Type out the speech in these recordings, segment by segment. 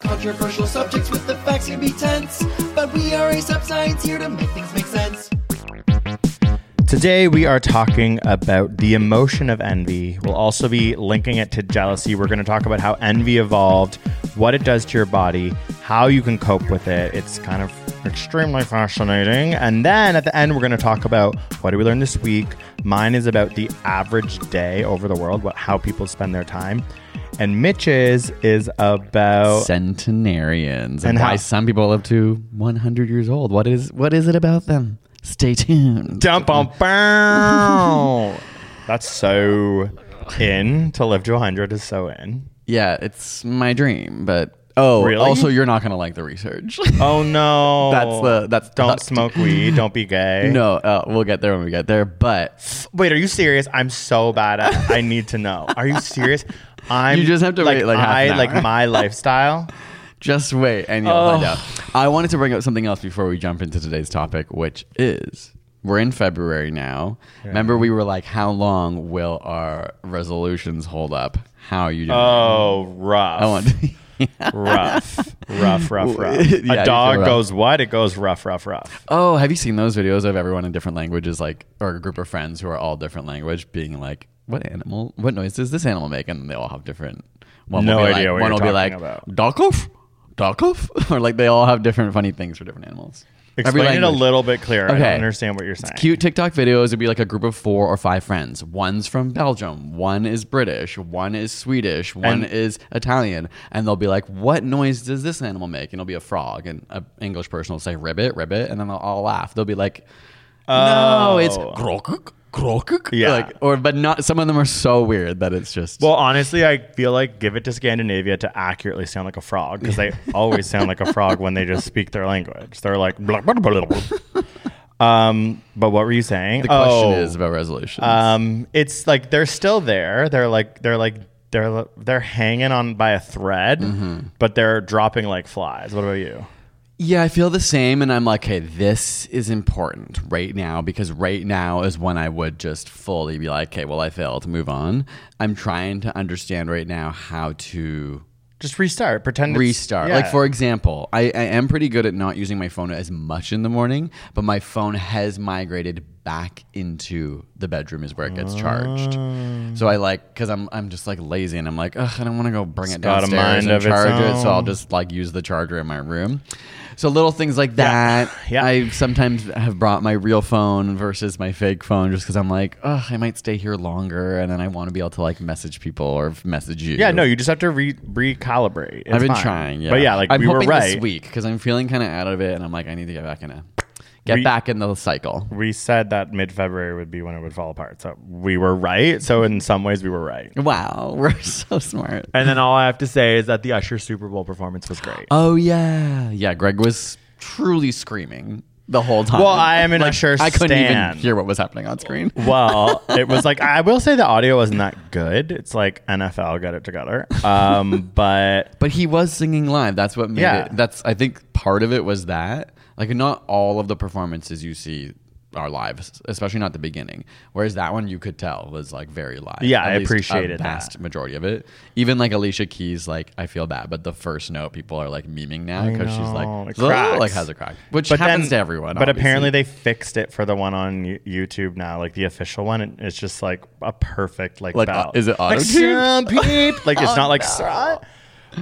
Controversial subjects with the facts can be tense, but we are a sub science here to make things make sense. Today, we are talking about the emotion of envy. We'll also be linking it to jealousy. We're going to talk about how envy evolved, what it does to your body, how you can cope with it. It's kind of extremely fascinating. And then at the end, we're going to talk about what did we learn this week. Mine is about the average day over the world, what how people spend their time. And Mitch's is about centenarians and, And why how- some people live to 100 years old. What is what is it about them? Stay tuned. dump on bow. That's so in to live to 100 is so in. Yeah, it's my dream, but oh, Really? also you're not gonna like the research. Oh no. That's the- that's- don't smoke weed, don't be gay. no, uh, we'll get there when we get there. But Wait, are you serious? I'm so bad at I need to know. Are you serious? I'm You just have to like wait, like, half I like my lifestyle. just wait, and you'll Oh. find out. I wanted to bring up something else before we jump into today's topic, which is we're in February now. Remember, we were like, how long will our resolutions hold up? How are you doing? Oh, rough. I want. rough. Rough, rough, rough. Yeah, a dog goes what? It goes rough, rough, rough. Oh, have you seen those videos of everyone in different languages, like or a group of friends who are all different language, being like, "What animal? What noise does this animal make?" And they all have different. One No will be idea like, what One will be like, about. "Dakov, Dakov," or like they all have different funny things for different animals. Explain it a little bit clearer. I Okay. don't understand what you're saying. Cute TikTok videos would be like a group of four or five friends. One's from Belgium, one is British, one is Swedish, one And- is Italian, and they'll be like, "What noise does this animal make?" And it'll be a frog, and an English person will say "ribbit, ribbit," and then they'll all laugh. They'll be like, "No, it's Oh. Grokuk." Yeah. like or but not. Some of them are so weird that it's just Well, honestly, I feel like give it to Scandinavia to accurately sound like a frog because they always sound like a frog when they just speak their language. They're like, blah, blah, blah. um, but what were you saying? the question Oh, is about resolutions. um, it's like they're still there. They're like, they're like, they're they're hanging on by a thread, Mm-hmm. but they're dropping like flies. What about you? Yeah, I feel the same. And I'm like, okay, this is important right now because right now is when I would just fully be like, okay, well, I failed, move on. I'm trying to understand right now how to Just restart. Pretend it's- restart. yeah. Like, for example, I, I am pretty good at not using my phone as much in the morning, but my phone has migrated back into the bedroom is where it gets charged. So I like because I'm I'm just like lazy and I'm like ugh I don't want to go bring it got a downstairs mind and of its charge it. So I'll just like use the charger in my room. So little things like that. Yeah. I sometimes have brought my real phone versus my fake phone just because I'm like ugh I might stay here longer and then I want to be able to like message people or message you. yeah, no, you just have to re- recalibrate. It's I've been fine. trying, yeah. But yeah, like I'm we were right. this week because I'm feeling kind of out of it, and I'm like, I need to get back in a get Re- back in the cycle. we said that mid February would be when it would fall apart. So we were right. So in some ways, we were right. Wow, we're so smart. And then all I have to say is that the Usher Super Bowl performance was great. Oh yeah, yeah. Greg was truly screaming the whole time. Well, I am an Usher I couldn't stan. even hear what was happening on screen. well, it was like I will say the audio wasn't that good. It's like NFL got it together. Um, but But he was singing live. That's what made Yeah. it. That's I think part of it was that. Like not all of the performances you see are live, especially not the beginning. Whereas that one you could tell was like very live. Yeah, At I least appreciated a vast that. majority of it. Even like Alicia Keys, like I feel bad, but the first note people are like memeing now because she's like it "Ugh," cracks. like has a crack, which But happens then- to everyone. But obviously. apparently they fixed it for the one on YouTube now, like the official one. and It's just like a perfect like, Like, bell. uh, is it like, auto-tuned? some peep. like it's Oh, not like. no.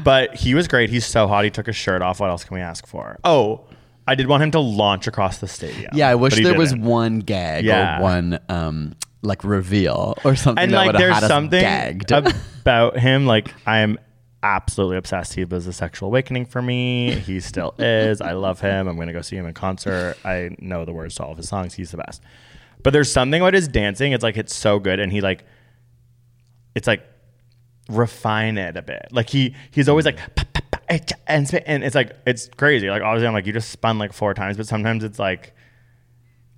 But he was great. He's so hot. He took his shirt off. What else can we ask for? Oh, I did want him to launch across the stadium. yeah, I wish there was didn't. one gag Yeah. or one um like reveal or something and that like there's had something gagged. about him like i am absolutely obsessed. He was a sexual awakening for me. He still is. I love him. I'm gonna go see him in concert. I know the words to all of his songs. He's the best. But there's something about his dancing. It's like it's so good. And he like it's like refine it a bit. Like he he's always like cha, and and it's like it's crazy like obviously i'm like you just spun like four times but sometimes it's like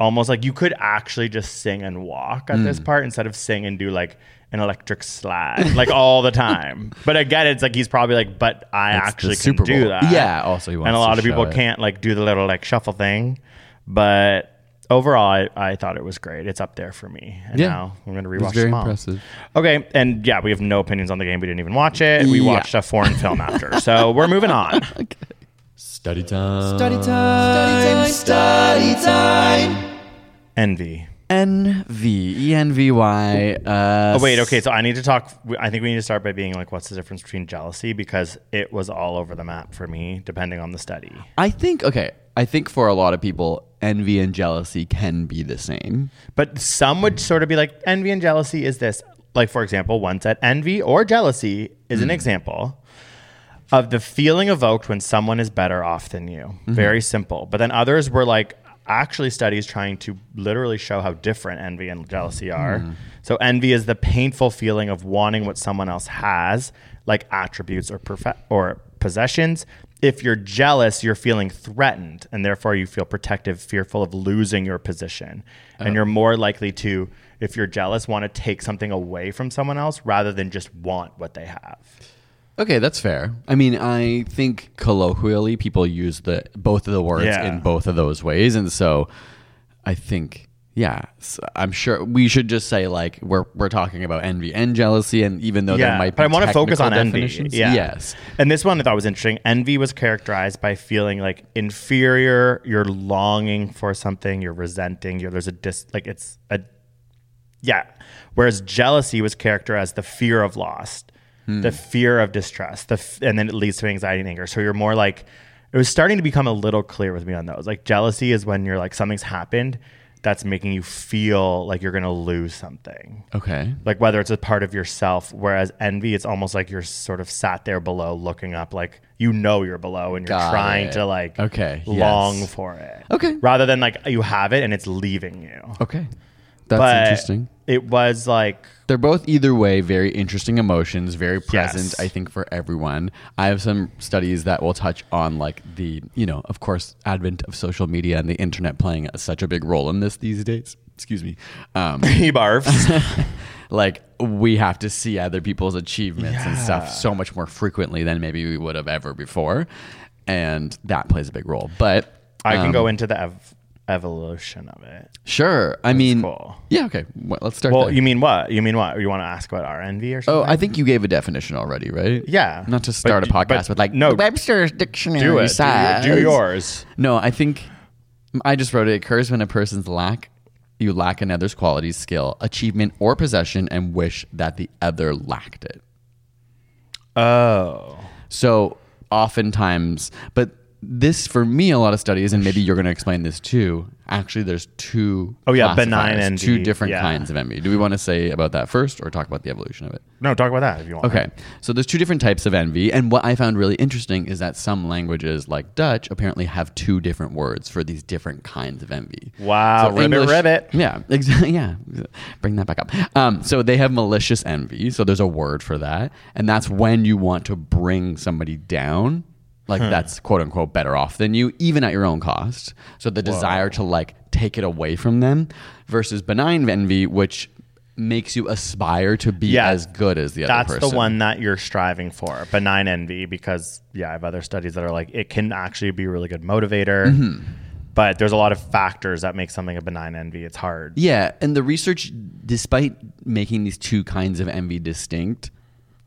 almost like you could actually just sing and walk at Hmm. this part instead of sing and do like an electric slide like all the time. But again, it's like he's probably like, but I It's actually can do that. Yeah, also he and a lot of people it. can't like do the little like shuffle thing. But overall, I, I thought it was great. It's up there for me. And Yeah. now I'm gonna It was rewatch very them all. impressive. Okay, and yeah, we have no opinions on the game. We didn't even watch it. We Yeah. watched a foreign film after, so we're moving on. Okay. Study time. Study time, study time. Envy. NV E N V Y. Uh, Oh wait, okay. So I need to talk. I think we need to start by being like, what's the difference between jealousy? Because it was all over the map for me, depending on the study. I think okay. I think for a lot of people, envy and jealousy can be the same. But some would sort of be like, envy and jealousy is this. Like for example, one said envy or jealousy is an hmm. example of the feeling evoked when someone is better off than you. Mm-hmm. Very simple. But then others were like actually studies trying to literally show how different envy and jealousy hmm. are. So envy is the painful feeling of wanting what someone else has, like attributes or perfe- or possessions. If you're jealous, you're feeling threatened and therefore you feel protective, fearful of losing your position. And uh-huh. you're more likely to if you're jealous want to take something away from someone else rather than just want what they have. Okay, that's fair. I mean, I think colloquially people use the both of the words Yeah. in both of those ways, and so I think yeah, I'm sure we should just say like we're we're talking about envy and jealousy, and even though there might be but I want to focus on envy. definitions- Yeah. Yes. And this one I thought was interesting. Envy was characterized by feeling like inferior. You're longing for something. You're resenting. You're there's a dis like it's a yeah. Whereas jealousy was characterized the fear of loss, hmm. the fear of distrust, the f- and then it leads to anxiety and anger. So you're more like it was starting to become a little clear with me on those. Like jealousy is when you're like something's happened that's making you feel like you're gonna lose something Okay. like whether it's a part of yourself whereas envy it's almost like you're sort of sat there below looking up like you know you're below and you're Got trying it. to like Okay, long yes. for it Okay. rather than like you have it and it's leaving you Okay. That's but interesting. It was like They're both either way very interesting emotions, very present, Yes. I think, for everyone. I have some studies that will touch on like the, you know, of course, advent of social media and the internet playing such a big role in this these days. Excuse me. Um, he barfs like we have to see other people's achievements and stuff so much more frequently than maybe we would have ever before. And that plays a big role. But i can um, go into the ev- evolution of it Sure. I mean, cool. yeah, okay. Well, let's start well there. you mean what you mean what you want to ask about our envy or something? Oh, I think you gave a definition already, right? Yeah. Not to start But- a podcast but with like no. Webster's dictionary. do it do, do yours No, I think I just wrote it. It occurs when a person's lack you lack another's quality, skill, achievement, or possession, and wish that the other lacked it. oh So oftentimes, but this for me, a lot of studies, and maybe you're going to explain this too. Actually, there's two. Oh, yeah, benign and Two different yeah. kinds of envy. Do we want to say about that first, or talk about the evolution of it? no talk about that if you want Okay, so there's two different types of envy, and what I found really interesting is that some languages, like Dutch, apparently have two different words for these different kinds of envy. Wow, ribbit, ribbit. Yeah, exactly. Yeah, bring that back up. Um, so they have malicious envy. So there's a word for that, and that's when you want to bring somebody down. Like that's quote unquote better off than you, even at your own cost. So the desire to like take it away from them, versus benign envy, which makes you aspire to be Yeah, as good as the other That's person. the one that you're striving for. Benign envy, because yeah, I have other studies that are like it can actually be a really good motivator. Mm-hmm. but there's a lot of factors that make something a benign envy. It's hard. Yeah, and the research, despite making these two kinds of envy distinct,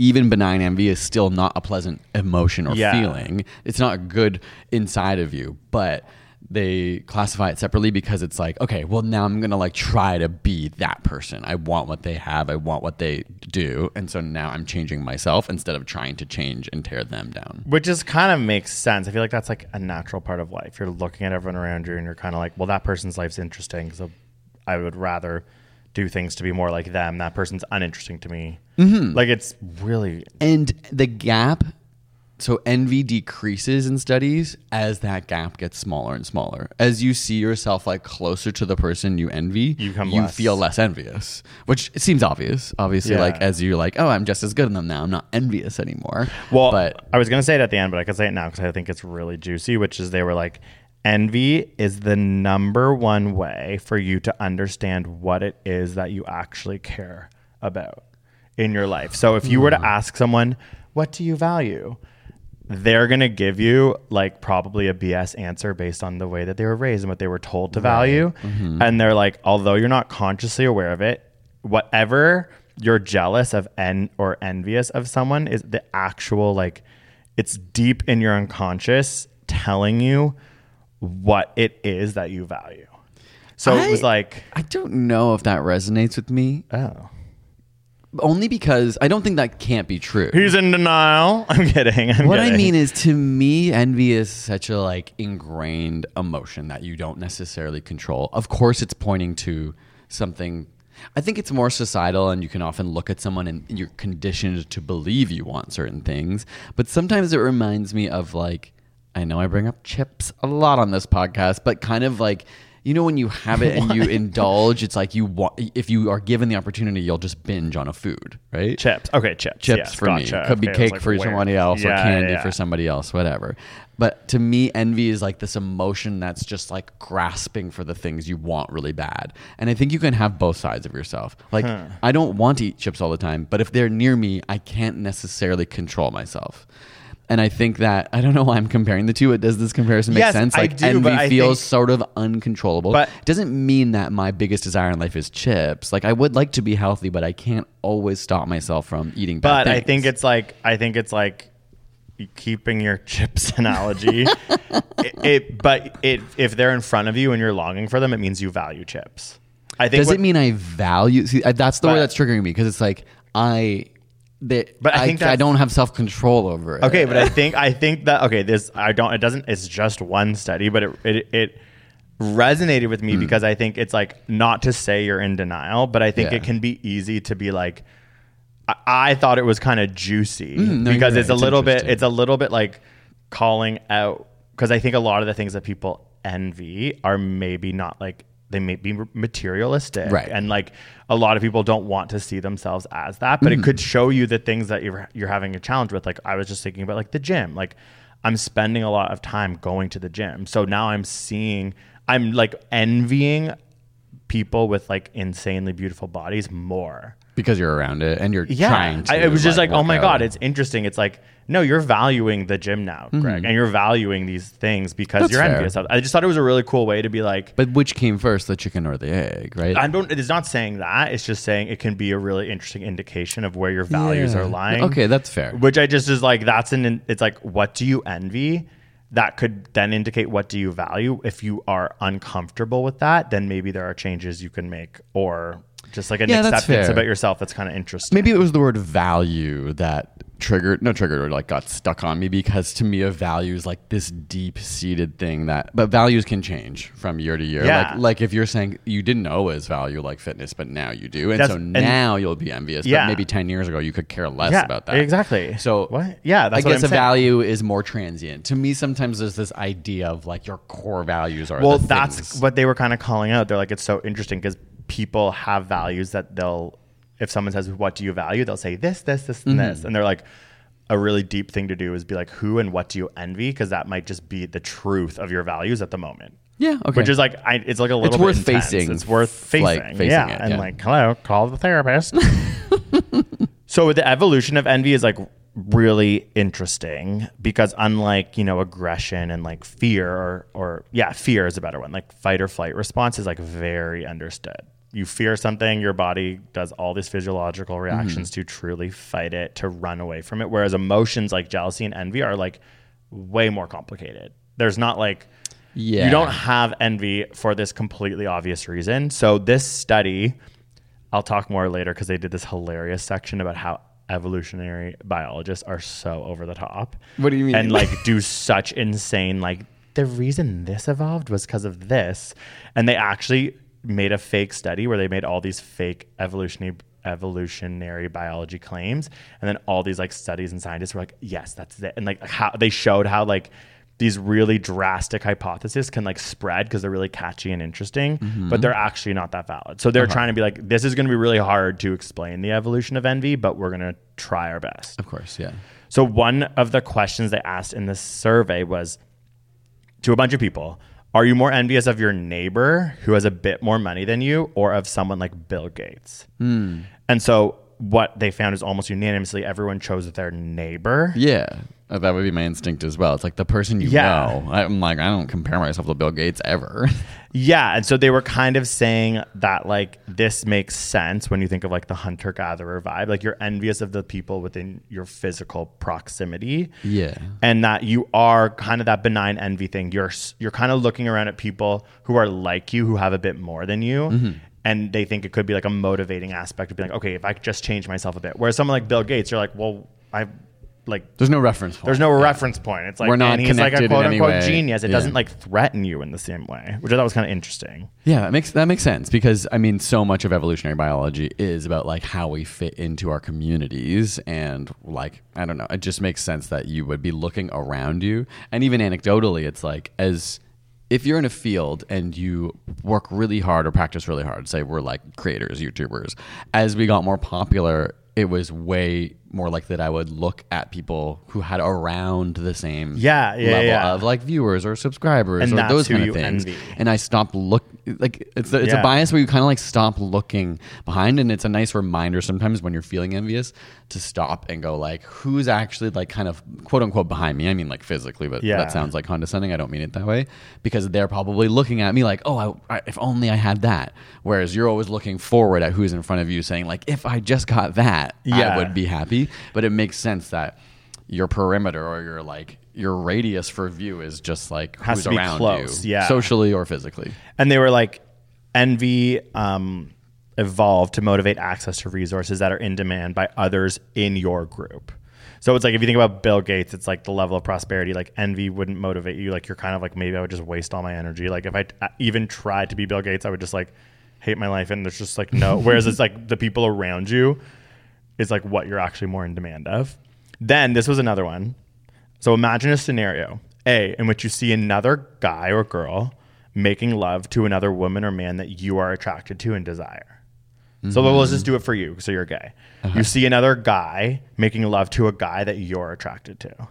even benign envy is still not a pleasant emotion or Yeah. feeling. It's not good inside of you, but they classify it separately because it's like, okay, well now I'm gonna like try to be that person. I want what they have. I want what they do, and so now I'm changing myself instead of trying to change and tear them down. Which is kind of makes sense. I feel like that's like a natural part of life. You're looking at everyone around you and you're kind of like, well, that person's life's interesting. So I would rather do things to be more like them. That person's uninteresting to me. Mm-hmm. Like it's really And the gap, so envy decreases in studies as that gap gets smaller and smaller. As you see yourself like closer to the person you envy, You you less- feel less envious, which it seems obvious. Obviously, Yeah. like as you're like, oh, I'm just as good as them now. I'm not envious anymore. Well, but I was going to say it at the end, but I can say it now because I think it's really juicy, which is they were like, envy is the number one way for you to understand what it is that you actually care about in your life. So if you were to hmm. ask someone, what do you value? They're going to give you like probably a BS answer based on the way that they were raised and what they were told to value. Mm-hmm. And they're like, although you're not consciously aware of it, whatever you're jealous of en- or envious of someone is the actual like it's deep in your unconscious telling you what it is that you value. So it was like, I don't know if that resonates with me. oh, Only because I don't think that can't be true. he's in denial. I'm kidding. I'm what I mean is to me envy is such a like ingrained emotion that you don't necessarily control. Of course it's pointing to something I think it's more societal and you can often look at someone and you're conditioned to believe you want certain things, but sometimes it reminds me of like I know I bring up chips a lot on this podcast, but kind of like you know when you have it and you indulge, it's like you want if you are given the opportunity, you'll just binge on a food, right? chips. Okay, chips. chips Yes, for gotcha. me. Could be Okay, cake like, for where? somebody else or candy yeah. for somebody else, whatever. But to me, envy is like this emotion that's just like grasping for the things you want really bad. And I think you can have both sides of yourself. Like, hmm. I don't want to eat chips all the time, but if they're near me, I can't necessarily control myself. And I think that I don't know why I'm comparing the two. Does this comparison make Yes, sense? I Like do, envy but I feels think- sort of uncontrollable. But- it doesn't mean that my biggest desire in life is chips. Like I would like to be healthy, but I can't always stop myself from eating bad But I think it's like I think it's like keeping your chips analogy. it, it but it if they're in front of you and you're longing for them, it means you value chips. I think Does what- it mean I value? See, that's the But- word that's triggering me because it's like I, that But I I, think I, that's- don't have self control over it. Okay, but I think I think that okay, this I don't it doesn't it's just one study, but it it, it resonated with me because I think it's like not to say you're in denial, but I think Yeah. it can be easy to be like I, I thought it was kind of juicy Hmm, no, because you're it's a It's little bit it's a little bit like calling out because I think a lot of the things that people envy are maybe not like they may be materialistic. Right. and like a lot of people don't want to see themselves as that but Mm-hmm. it could show you the things that you're you're having a challenge with. Like I was just thinking about like the gym. Like I'm spending a lot of time going to the gym. So now I'm seeing I'm like envying people with like insanely beautiful bodies more because you're around it and you're yeah trying to. I, it was just like, oh my out. god it's interesting it's like no you're valuing the gym now greg and you're valuing these things because Mm-hmm. That's you're envious of i just thought it was a really cool way to be like But which came first, the chicken or the egg, right? I don't. It's not saying that. It's just saying it can be a really interesting indication of where your values Yeah. are lying. Okay, that's fair. Which I just is like that's an. It's like what do you envy? That could then indicate what do you value. If you are uncomfortable with that, then maybe there are changes you can make, or just like an Yeah, that's acceptance fair. about yourself. That's kind of interesting. Maybe it was the word value that triggered, no triggered, or like got stuck on me because to me, a value is like this deep seated thing that, but values can change from year to year. Yeah. Like, like if you're saying you didn't always value like fitness, but now you do. And That's- so and- now you'll be envious. Yeah. But maybe 10 years ago, you could care less Yeah, about that. exactly. So, What? Yeah, that's I what guess I'm a saying. value is more transient. To me, sometimes there's this idea of like your core values are well the that's things- what they were kind of calling out they're like it's so interesting because people have values that they'll if someone says what do you value they'll say this this this and Mm-hmm. this and they're like a really deep thing to do is be like who and what do you envy because that might just be the truth of your values at the moment Yeah, okay. which is like I, it's like a little bit worth intense. facing, it's worth facing, like, facing yeah it, and yeah. like hello call the therapist so the evolution of envy is like really interesting because unlike you know aggression and like fear or or yeah fear is a better one like fight or flight response is like very understood you fear something your body does all these physiological mm-hmm. reactions to truly fight it to run away from it whereas emotions like jealousy and envy are like way more complicated there's not like Yeah. you don't have envy for this completely obvious reason so this study I'll talk more later because they did this hilarious section about how evolutionary biologists are so over the top. What do you mean? And like do such insane like the reason this evolved was because of this, and they actually made a fake study where they made all these fake evolutionary evolutionary biology claims, and then all these like studies and scientists were like, yes, that's it, and like how they showed how like these really drastic hypotheses can like spread because they're really catchy and interesting, Mm-hmm. but they're actually not that valid. So they're Uh-huh. trying to be like, this is going to be really hard to explain the evolution of envy, but we're going to try our best. Of course, yeah. So one of the questions they asked in this survey was to a bunch of people, are you more envious of your neighbor who has a bit more money than you or of someone like Bill Gates? Hmm. And so what they found is almost unanimously everyone chose their neighbor. Yeah. Uh, That would be my instinct as well. It's like the person you Yeah. know. I'm like, I don't compare myself to Bill Gates ever. Yeah, and so they were kind of saying that like this makes sense when you think of like the hunter gatherer vibe. Like you're envious of the people within your physical proximity. Yeah. And that you are kind of that benign envy thing. You're you're kind of looking around at people who are like you, who have a bit more than you. Mm-hmm. And they think it could be like a motivating aspect of being like, okay, if I could just change myself a bit. Whereas someone like Bill Gates, you're like, well, I like There's no reference point. there's no reference point. It's like We're not and he's like a quote unquote genius. It Yeah. doesn't like threaten you in the same way, which I thought was kind of interesting. Yeah, that makes that makes sense because I mean, so much of evolutionary biology is about like how we fit into our communities, and like I don't know, it just makes sense that you would be looking around you, and even anecdotally, it's like as if you're in a field and you work really hard or practice really hard, say we're like creators, YouTubers, as we got more popular, it was way more likely that I would look at people who had around the same Yeah, yeah, level yeah. of like viewers or subscribers And or those kind of things. envy. And I stopped look like it's it's Yeah. a bias where you kind of like stop looking behind, and it's a nice reminder sometimes when you're feeling envious to stop and go like, who's actually like kind of quote unquote behind me? I mean like physically, but Yeah. that sounds like condescending. I don't mean it that way because they're probably looking at me like, oh, I, I, if only I had that. Whereas you're always looking forward at who's in front of you, saying like, if I just got that, Yeah. I would be happy. But it makes sense that your perimeter or your like your radius for view is just like Has who's to be around close, you, yeah. socially or physically. and they were like envy um, evolved to motivate access to resources that are in demand by others in your group so it's like if you think about bill gates it's like the level of prosperity like envy wouldn't motivate you like you're kind of like maybe i would just waste all my energy like if i t- even tried to be bill gates i would just like hate my life and there's just like no whereas it's like the people around you is like what you're actually more in demand of then this was another one so imagine a scenario A in which you see another guy or girl making love to another woman or man that you are attracted to and desire. So let's mm-hmm. just do it for you. So you're gay. You uh-huh. see another guy making love to a guy that you're attracted to.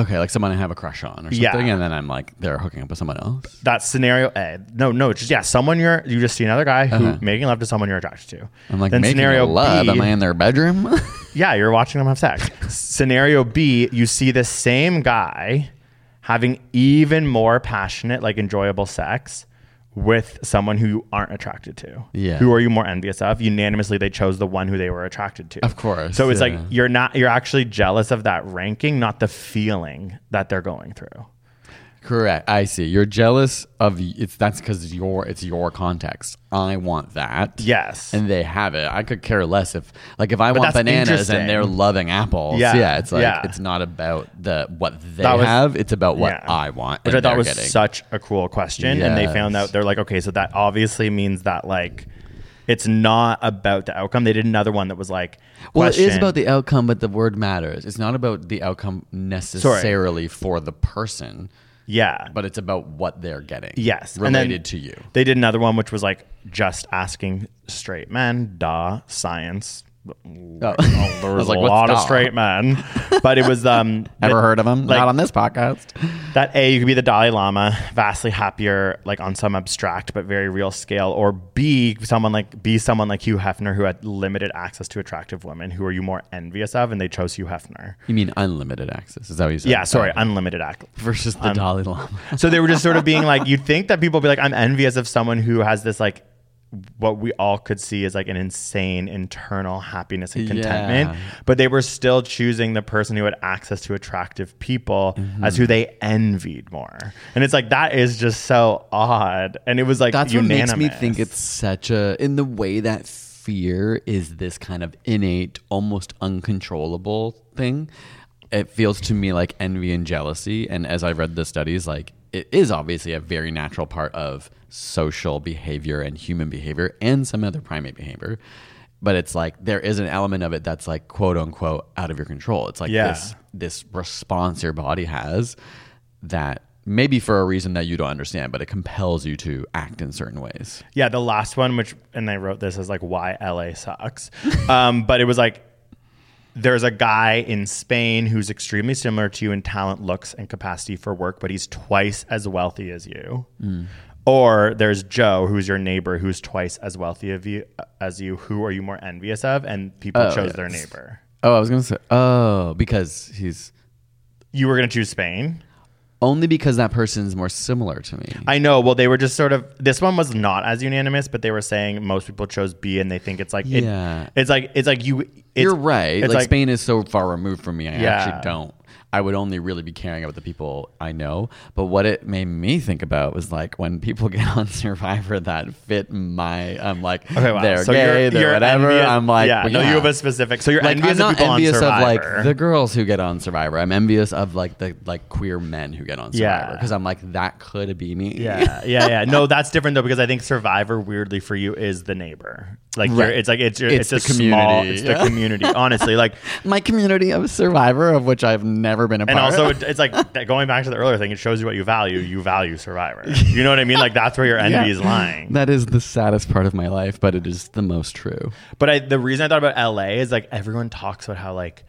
Okay, like someone I have a crush on or something, Yeah. and then I'm like they're hooking up with someone else. That's scenario A. No, no, it's just yeah, someone you're you just see another guy who uh-huh. making love to someone you're attracted to. I'm like making scenario love. Am I in their bedroom? Yeah, you're watching them have sex. Scenario B, you see the same guy having even more passionate, like enjoyable sex with someone who you aren't attracted to. Yeah. Who are you more envious of? Unanimously, they chose the one who they were attracted to. Of course, So it's yeah. like you're not you're actually jealous of that ranking, not the feeling that they're going through. Correct. I see. You're jealous of it's that's because your it's your context. I want that. Yes. And they have it. I could care less if like if I But want bananas and they're loving apples. Yeah. Yeah. it's like Yeah. it's not about the what they was- have. It's about what Yeah. I want. which I thought was getting. such a cool question. And they found out they're like, okay, so that obviously means that like it's not about the outcome. They did another one that was like, Well, it is about the outcome, but the word matters. It's not about the outcome necessarily for the person, yeah, but it's about what they're getting. yes, related to you. They did another one which was like just asking straight men, duh, science, Oh. Oh, there was, was like, a lot of straight men, but it was um. Ever heard of him? like- Not on this podcast. That A, you could be the Dalai Lama, vastly happier, like on some abstract but very real scale, or B, someone like be someone like Hugh Hefner who had limited access to attractive women. Who are you more envious of? And they chose Hugh Hefner. You mean unlimited access? Is that what you said? Yeah, sorry, unlimited access. Versus the Dalai Lama. So they were just sort of being like, you'd think that people would be like, I'm envious of someone who has this like what we all could see as like an insane internal happiness and contentment. Yeah. But they were still choosing the person who had access to attractive people Mm-hmm. as who they envied more. And it's like that is just so odd. And it was like That's unanimous. what makes me think it's such a in the way that fear is this kind of innate, almost uncontrollable thing. It feels to me like envy and jealousy. And as I've read the studies, like it is obviously a very natural part of social behavior and human behavior and some other primate behavior. But it's like there is an element of it that's like quote unquote out of your control. It's like Yeah. this this response your body has that maybe for a reason that you don't understand, but it compels you to act in certain ways. Yeah, the last one, which and I wrote this as like why LA sucks, um, but it was like there's a guy in Spain who's extremely similar to you in talent, looks, and capacity for work, but he's twice as wealthy as you. Hmm. Or there's Joe, who's your neighbor, who's twice as wealthy of you as you. Who are you more envious of? And people Oh, chose their neighbor. Oh, I was gonna say oh because he's You were gonna choose Spain. Only because that person is more similar to me. I know. Well, they were just sort of. This one was not as unanimous, but they were saying most people chose B, and they think it's like. it- Yeah. it's like it's like you. It's, You're right. It's Like, Spain is so far removed from me. I Yeah. actually don't. I would only really be caring about the people I know. But what it made me think about was like when people get on Survivor that fit my. I'm like, Okay, wow. they're so gay, you're, they're you're whatever. envious- I'm like, yeah, well, no, you have a specific. So you're like envious I'm not of envious of like the girls who get on Survivor. I'm envious of like the like queer men who get on Survivor because I'm like that could be me. yeah, yeah, yeah. No, that's different though because I think Survivor weirdly for you is the neighbor. Like Right. it's like it's your, It's it's, a small. community, It's yeah. the community. Honestly, like my community of Survivor of which I've never been a part. and also it, it's like going back to the earlier thing. It shows you what you value. You value Survivor. You know what I mean? Like that's where your envy Yeah. is lying. That is the saddest part of my life, but it is the most true. But I, the reason I thought about LA is like everyone talks about how like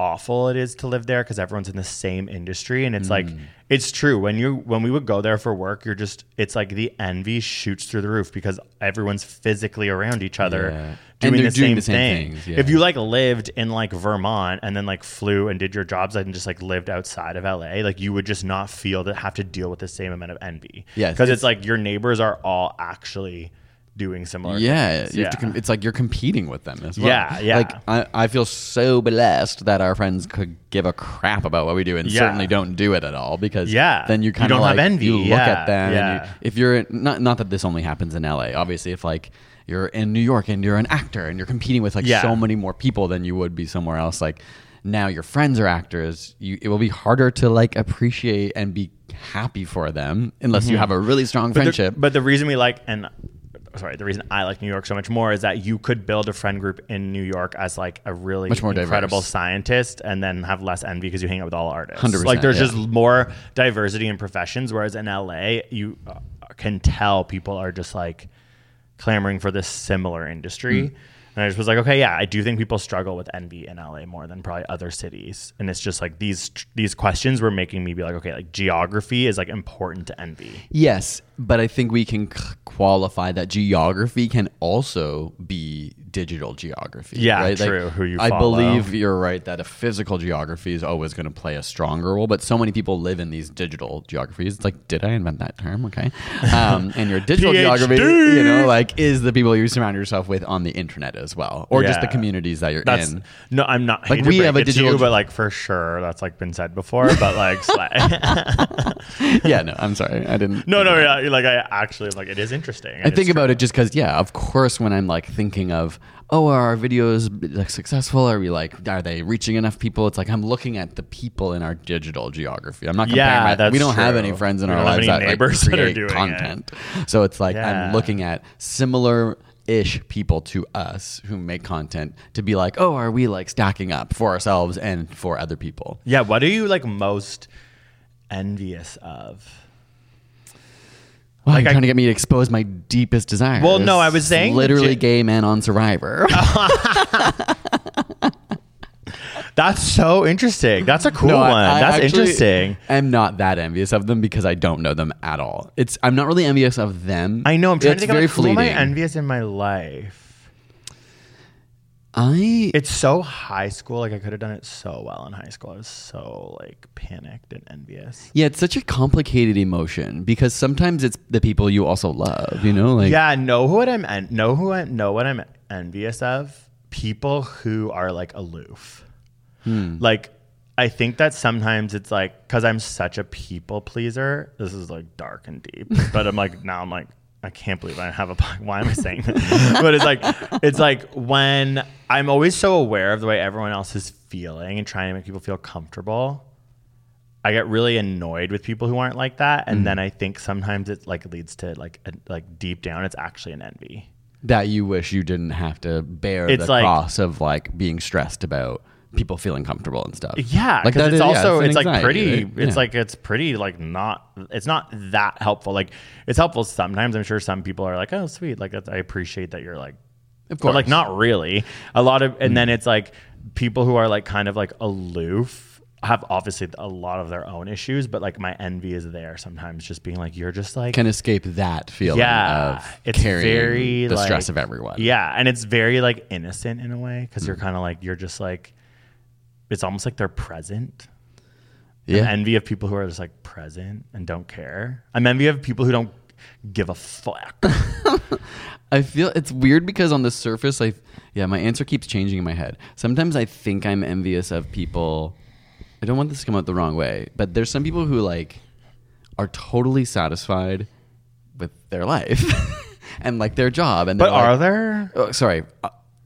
awful it is to live there because everyone's in the same industry, and it's like Mm. it's true when you when we would go there for work, you're just it's like the envy shoots through the roof because everyone's physically around each other. Yeah. Doing, the, doing same the same thing. things, yeah. If you like lived in like Vermont and then like flew and did your jobs and just like lived outside of LA, like you would just not feel to have to deal with the same amount of envy. Yes, because it's- it's like your neighbors are all actually doing similar. Yeah, things. you have to com- it's like you're competing with them as well. Yeah, yeah. Like I, I feel so blessed that our friends could give a crap about what we do, and Yeah. certainly don't do it at all because Yeah. then you kind of don't have like envy. you look Yeah, at them. And yeah. you, if you're not not that this only happens in L.A. Obviously, if like you're in New York and you're an actor and you're competing with like Yeah. so many more people than you would be somewhere else, like now your friends are actors, you, it will be harder to like appreciate and be happy for them unless you have a really strong Mm-hmm. But the- friendship. but the reason we like and sorry, the reason I like New York so much more is that you could build a friend group in New York as like a really Much more incredible diverse. scientist and then have less envy because you hang out with all artists. 100%, like there's yeah. just more diversity in professions whereas in LA you uh, can tell people are just like clamoring for this similar industry. Mm. And I just was like, okay, yeah, I do think people struggle with envy in LA more than probably other cities. And it's just like these these questions were making me be like, okay, like geography is like important to envy. Yes, but I think we can qualify that geography can also be digital geography. Yeah, right? true, who you I believe you're right that a physical geography is always going to play a stronger role, but so many people live in these digital geographies. It's like, did I invent that term? Okay, um, and your digital geography, you know, like is the people you surround yourself with on the internet as well, or just the communities that you're That's in. no, I'm not. Like, we have a digital- you, but like for sure, that's like been said before. But like, yeah, no, I'm sorry, I didn't. no, no, yeah, like I actually like it is interesting. I think about it just because, yeah, of course, when I'm like thinking of, oh, are our videos like successful? Are we like, are they reaching enough people? It's like I'm looking at the people in our digital geography. I'm not comparing. Yeah, my- that's we don't have any friends in We our lives that like, neighbors that are create doing it. content. So it's like Yeah. I'm looking at similar. Ish people to us who make content to be like, oh, are we like stacking up for ourselves and for other people? Yeah, what are you like most envious of? Like, you're I- trying to get me to expose my deepest desires. Well, no, I was saying literally legit- gay men on Survivor. That's so interesting. That's a cool No, one. I That's interesting. I'm not that envious of them because I don't know them at all. It's I'm not really envious of them. I know. I'm trying it's to think very of like, who am I envious in my life. I It's so high school. Like I could have done it so well in high school. I was so like panicked and envious. yeah, it's such a complicated emotion because sometimes it's the people you also love. You know, like yeah, know what I'm en- know who I know what I'm envious of. People who are like aloof. Hmm. Like I think that sometimes it's like because I'm such a people pleaser. This is like dark and deep, but I'm like now I'm like I can't believe I have a. po- Why am I saying that? but it's like it's like when I'm always so aware of the way everyone else is feeling and trying to make people feel comfortable. I get really annoyed with people who aren't like that, and mm. then I think sometimes it like leads to like a, like deep down, it's actually an envy. that you wish you didn't have to bear It's the like- cross of like being stressed about people feeling comfortable and stuff. Yeah, like because that it's is- also an it's like anxiety, pretty. right? It's Yeah. like it's pretty like not. It's not that helpful. Like it's helpful sometimes. I'm sure some people are like, oh sweet, like that's, I appreciate that you're like. Of But like not really. A lot of and then it's like people who are like kind of like aloof have obviously a lot of their own issues, but like my envy is there sometimes, just being like you're just like can escape that feeling yeah, of it's very the like- stress of everyone. Yeah, and it's very like innocent in a way because Mm. you're kind of like you're just like it's almost like they're present. yeah. I'm envy of people who are just like present and don't care. I'm envy of people who don't give a fuck. I feel it's weird because on the surface, I yeah, my answer keeps changing in my head. Sometimes I think I'm envious of people. I don't want this to come out the wrong way, but there's some people who like are totally satisfied with their life and like their job. And but like- are there? Oh, sorry,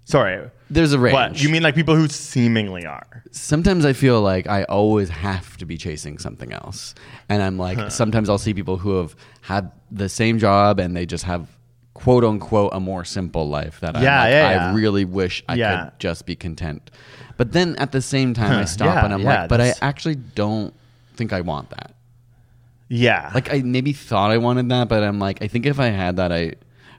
Sorry. there's a range. What? You mean like people who seemingly are? sometimes I feel like I always have to be chasing something else. And I'm like, sometimes I'll see people who have had the same job and they just have quote unquote a more simple life that Yeah, like, yeah, I yeah. really wish I Yeah. could just be content. But then at the same time, I stop yeah, and I'm like, but I actually don't think I want that. Yeah. Like I maybe thought I wanted that, but I'm like, I think if I had that, I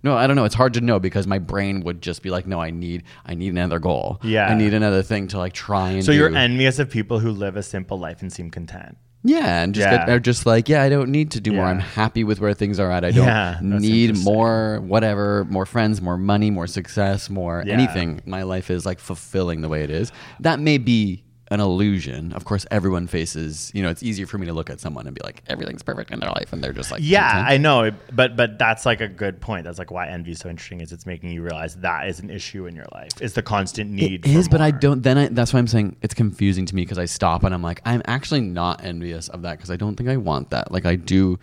no, I don't know. It's hard to know because my brain would just be like, no, I need, I need another goal. Yeah. I need another thing to like try and. so you're envious of people who live a simple life and seem content. Yeah, and just Yeah. get, just like, yeah, I don't need to do more. I'm happy with where things are at. I don't Yeah, need more, whatever, more friends, more money, more success, more Yeah. anything. My life is like fulfilling the way it is. That may be an illusion. Of course, everyone faces. You know, it's easier for me to look at someone and be like, everything's perfect in their life, and they're just like, Yeah, content. I know, but but that's like a good point. That's like why envy is so interesting. Is it's making you realize that is an issue in your life. It's the constant need. It is, but I don't. Then I, that's why I'm saying it's confusing to me because I stop and I'm like, I'm actually not envious of that because I don't think I want that. Like I do,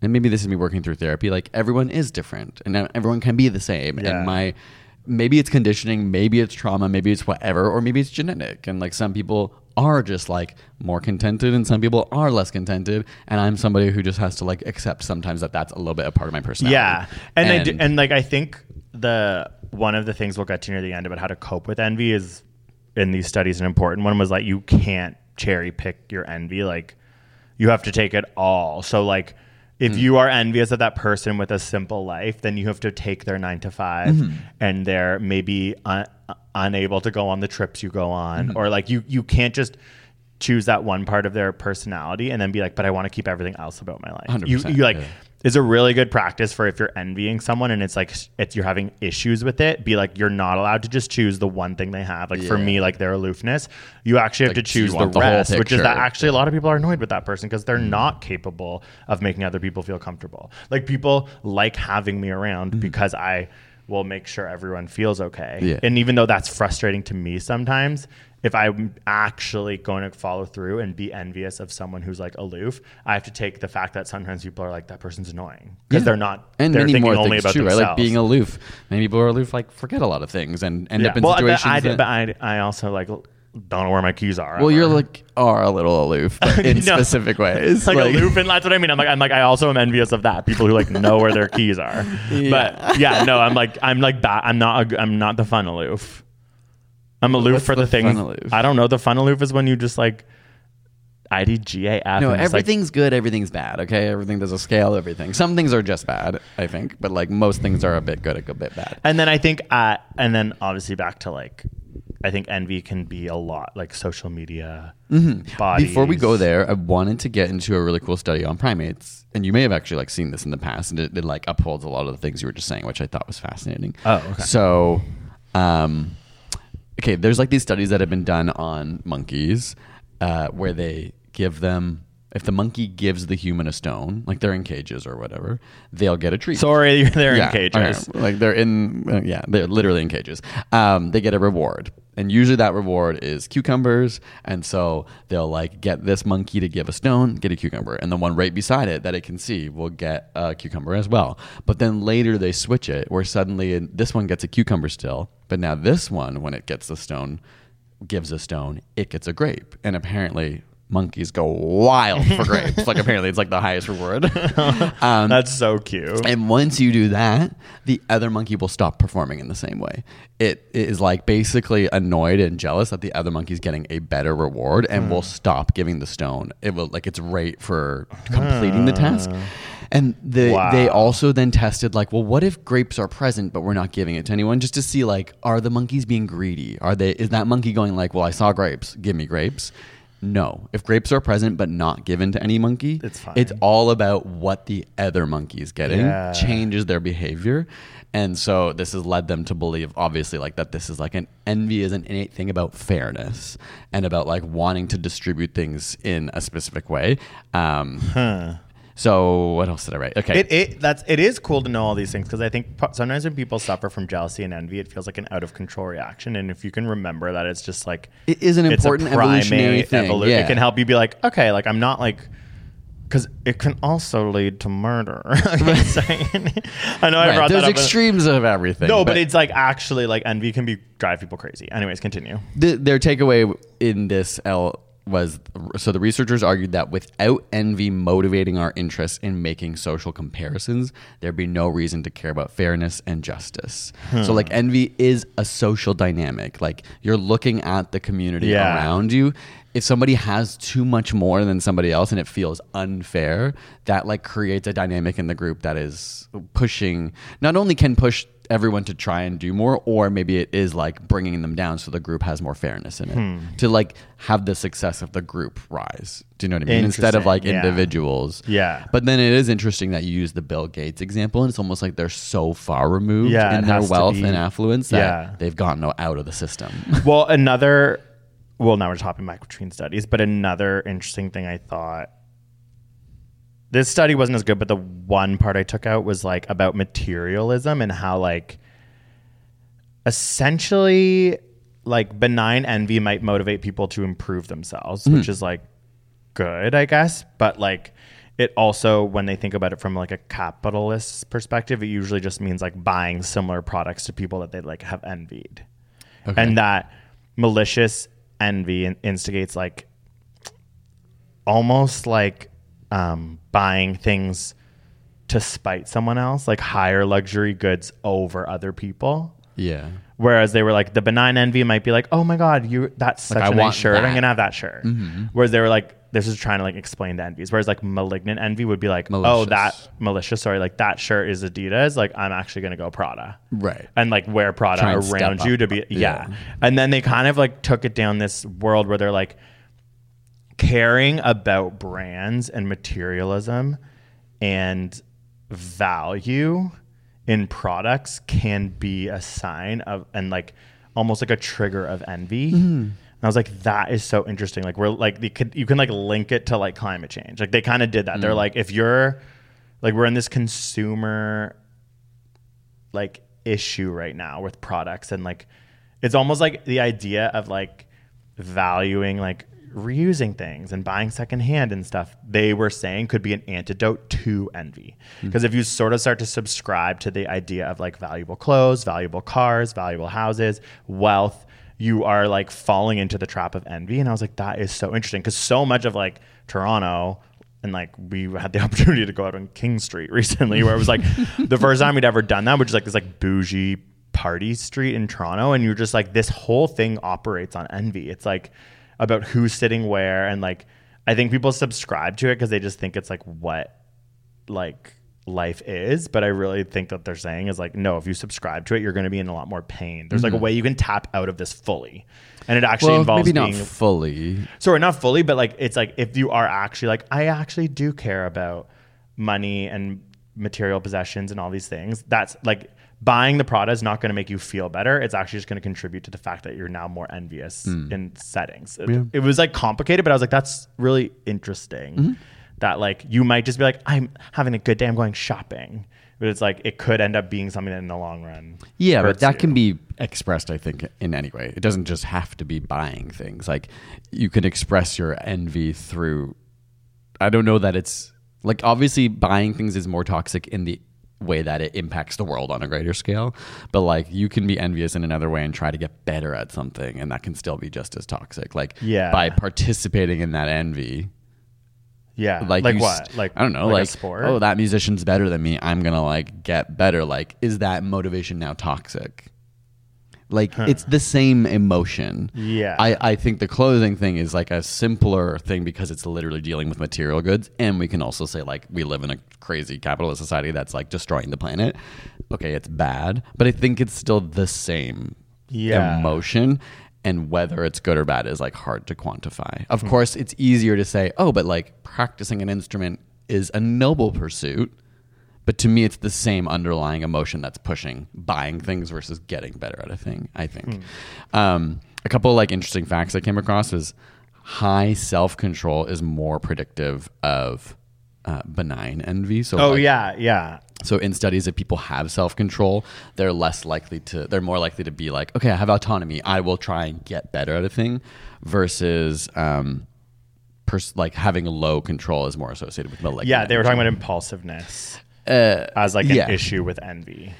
and maybe this is me working through therapy. Like everyone is different, and everyone can be the same. Yeah. And my maybe it's conditioning, maybe it's trauma, maybe it's whatever, or maybe it's genetic. And like some people are just like more contented, and some people are less contented. And I'm somebody who just has to like accept sometimes that that's a little bit a part of my personality. Yeah, and I do, and like I think the one of the things we'll get to near the end about how to cope with envy is in these studies an important one was like you can't cherry pick your envy like you have to take it all so like if you are envious of that person with a simple life then you have to take their 9 to 5 and they're maybe un- uh, unable to go on the trips you go on or like you you can't just choose that one part of their personality and then be like but I want to keep everything else about my life. You 100%, you like yeah. Is a really good practice for if you're envying someone and it's like it's you're having issues with it be like you're not allowed to just choose the one thing they have. Like for me like their aloofness you actually have Like, to choose the the rest which is that actually a lot of people are annoyed with that person because they're not capable of making other people feel comfortable. Like people like having me around because i will make sure everyone feels okay. Yeah. and even though that's frustrating to me sometimes if I'm actually going to follow through and be envious of someone who's like aloof, I have to take the fact that sometimes people are like that person's annoying because Yeah. they're not and they're many thinking more only things about too, right? Like being aloof. Many people are aloof, like forget a lot of things and end up in well, situations. I, I, that, but I, I also like don't know where my keys are. well, you're ever. like are a little aloof in No. specific ways. like, aloof, and that's what I mean. I'm like, I'm like, I also am envious of that. People who like know where their keys are. But yeah, no, I'm like, I'm like that. I'm not. A, I'm not the fun aloof. I'm aloof What's for the, the things. I don't know. The fun aloof is when you just like. IDGAF. No, it's like- everything's good, everything's bad. Okay, everything there's a scale. Everything. Some things are just bad, I think, but like most things are a bit good, a bit bad. and then I think, uh, and then obviously back to like, I think envy can be a lot like social media. Mm-hmm. Bodies. Before we go there, I wanted to get into a really cool study on primates, and you may have actually like seen this in the past, and it, it like upholds a lot of the things you were just saying, which I thought was fascinating. Oh, okay. So, um, okay, there's like these studies that have been done on monkeys, uh, where they give them. If the monkey gives the human a stone, like they're in cages or whatever, they'll get a treat. Sorry, they're Yeah, in cages. okay. Like they're in, uh, yeah, they're literally in cages. Um, they get a reward, and usually that reward is cucumbers. And so they'll like get this monkey to give a stone, get a cucumber, and the one right beside it that it can see will get a cucumber as well. But then later they switch it, where suddenly this one gets a cucumber still, but now this one, when it gets the stone, gives a stone, it gets a grape, and apparently. Monkeys go wild for grapes. like apparently, it's like the highest reward. um, That's so cute. and once you do that, the other monkey will stop performing in the same way. It is like basically annoyed and jealous that the other monkey's getting a better reward and will stop giving the stone. It will like it's right for completing the task. And the, Wow. they also then tested like, well, what if grapes are present but we're not giving it to anyone? Just to see like, are the monkeys being greedy? Are they? Is that monkey going like, well, I saw grapes, give me grapes? No. If grapes are present but not given to any monkey, It's fine. It's all about what the other monkey is getting Yeah. changes their behavior and so this has led them to believe obviously like that this is like an envy is an innate thing about fairness and about like wanting to distribute things in a specific way um so what else did i write okay It, it that's it is cool to know all these things because I think sometimes when people suffer from jealousy and envy, it feels like an out of control reaction. And if you can remember that, it's just like It is an it's a important evolutionary thing, evolu- yeah. It can help you be like, okay, like I'm not like. Because it can also lead to murder. I'm saying. I know I Right, brought there's that up. in- extremes of everything No, but, it's like actually like envy can be drive people crazy. Anyways, continue. the, their takeaway in this L was so the researchers argued that without envy motivating our interest in making social comparisons, there'd be no reason to care about fairness and justice. So, like, hmm. envy is a social dynamic. Like, you're looking at the community Yeah. around you. If somebody has too much more than somebody else and it feels unfair, that like creates a dynamic in the group that is pushing, not only can push everyone to try and do more, or maybe it is like bringing them down so the group has more fairness in it Hmm. to like have the success of the group rise. Do you know what I mean? Instead of like yeah. individuals. Yeah. But then it is interesting that you use the Bill Gates example, and it's almost like they're so far removed Yeah, in their wealth and affluence that Yeah. they've gotten out of the system. well, another. Well, now we're talking microtrain studies, but another interesting thing I thought. This study wasn't as good, but the one part I took out was like about materialism and how like essentially like benign envy might motivate people to improve themselves, hmm. which is like good, I guess. But like it also, when they think about it from like a capitalist perspective, it usually just means like buying similar products to people that they like have envied. And that malicious envy instigates like almost like um, buying things to spite someone else, like higher luxury goods over other people. yeah. Whereas they were like the benign envy might be like, oh my god, you that's such I a nice want shirt. that. I'm gonna have that shirt. Whereas they were like, this is trying to like explain the envies. Whereas like malignant envy would be like, oh that malicious. Sorry, like that shirt is Adidas. Like I'm actually gonna go Prada. Right. And like wear Prada Try and step around you to be yeah. Yeah. And then they kind of like took it down this world where they're like caring about brands and materialism and value in products can be a sign of and like almost like a trigger of envy. Mm-hmm. And I was like, that is so interesting. Like we're like you could you can like link it to like climate change. Like they kind of did that. They're mm. like, if you're like we're in this consumer like issue right now with products and like it's almost like the idea of like valuing like reusing things and buying secondhand and stuff they were saying could be an antidote to envy. Hmm. Because if you sort of start to subscribe to the idea of like valuable clothes valuable cars valuable houses wealth you are like falling into the trap of envy. And i was like that is so interesting. Because so much of like toronto and like we had the opportunity to go out on King Street recently, where it was like the first time we'd ever done that, which is like this like bougie party street in Toronto, and you're just like this whole thing operates on envy. It's like about who's sitting where, and like I think people subscribe to it because they just think it's like what like life is. But I really think that they're saying is like, no, if you subscribe to it, you're going to be in a lot more pain. There's like a way you can tap out of this fully, and it actually Mm-hmm. Well, involves maybe not fully. sorry, not fully, but like it's like if you are actually like, I actually do care about money and material possessions and all these things. That's like buying the Prada is not going to make you feel better. It's actually just going to contribute to the fact that you're now more envious mm. in settings. It, it was like complicated, but I was like, that's really interesting. Mm-hmm. That like you might just be like, I'm having a good day. I'm going shopping. But it's like it could end up being something that in the long run. Yeah, but that you. can be expressed, I think, in any way. It doesn't just have to be buying things. Like you can express your envy through. I don't know that it's like obviously buying things is more toxic in the way that it impacts the world on a greater scale. But like you can be envious in another way and try to get better at something, and that can still be just as toxic. Like Yeah. by participating in that envy, yeah. like like what? st- Like I don't know, like, like, oh that musician's better than me, I'm gonna like get better. Like, is that motivation now toxic? Like it's the same emotion. Yeah. I, I think the clothing thing is like a simpler thing because it's literally dealing with material goods. And we can also say like we live in a crazy capitalist society that's like destroying the planet. Okay, it's bad, but I think it's still the same Yeah. emotion and whether it's good or bad is like hard to quantify. Hmm. Of course, it's easier to say, "Oh, but like practicing an instrument is a noble pursuit." But to me, it's the same underlying emotion that's pushing buying things versus getting better at a thing. I think. Hmm. Um, a couple of like interesting facts I came across is high self control is more predictive of uh, benign envy. So oh like, yeah, yeah. so in studies, if people have self control, they're less likely to. They're more likely to be like, okay, I have autonomy. I will try and get better at a thing, versus um, pers- like having low control is more associated with like Yeah, they were talking about impulsiveness Uh, as like yeah. an issue with envy.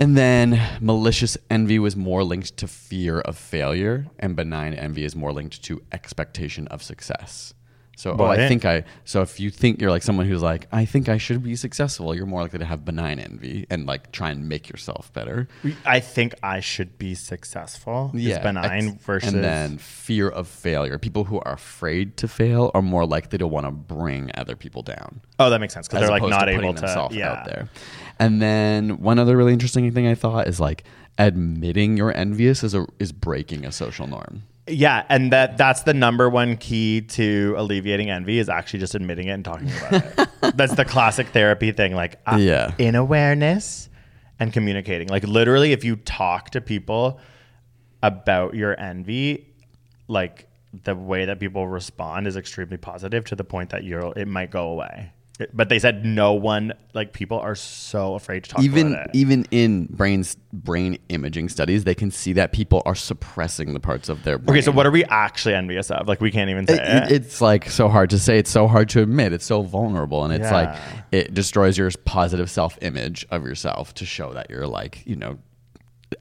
And then malicious envy was more linked to fear of failure, and benign envy is more linked to expectation of success. So, oh? I eh. think I. So, if you think you're like someone who's like, I think I should be successful, you're more likely to have benign envy and like try and make yourself better. I think I should be successful. Yeah, benign ex- versus and then fear of failure. People who are afraid to fail are more likely to want to bring other people down. oh, that makes sense because they're like not to able to. themselves Yeah, out there. And then one other really interesting thing I thought is like admitting you're envious is a is breaking a social norm. Yeah, and that that's the number one key to alleviating envy is actually just admitting it and talking about it. That's the classic therapy thing, like uh, Yeah. in awareness and communicating. Like literally, if you talk to people about your envy, like the way that people respond is extremely positive to the point that you're it might go away. But they said no one like people are so afraid to talk Even about it. even in brains brain imaging studies, they can see that people are suppressing the parts of their brain. Okay, so what are we actually envious of? Like we can't even say It- it. it- it's like so hard to say. It's so hard to admit. It's so vulnerable, and it's like it destroys your positive self image of yourself to show that you're like you know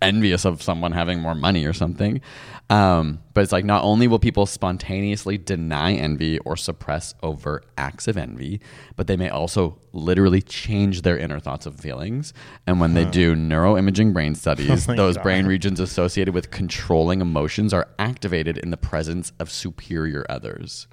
envious of someone having more money or something. Um, but it's like not only will people spontaneously deny envy or suppress overt acts of envy, but they may also literally change their inner thoughts of feelings. And when they do neuroimaging brain studies, Oh those God. brain regions associated with controlling emotions are activated in the presence of superior others.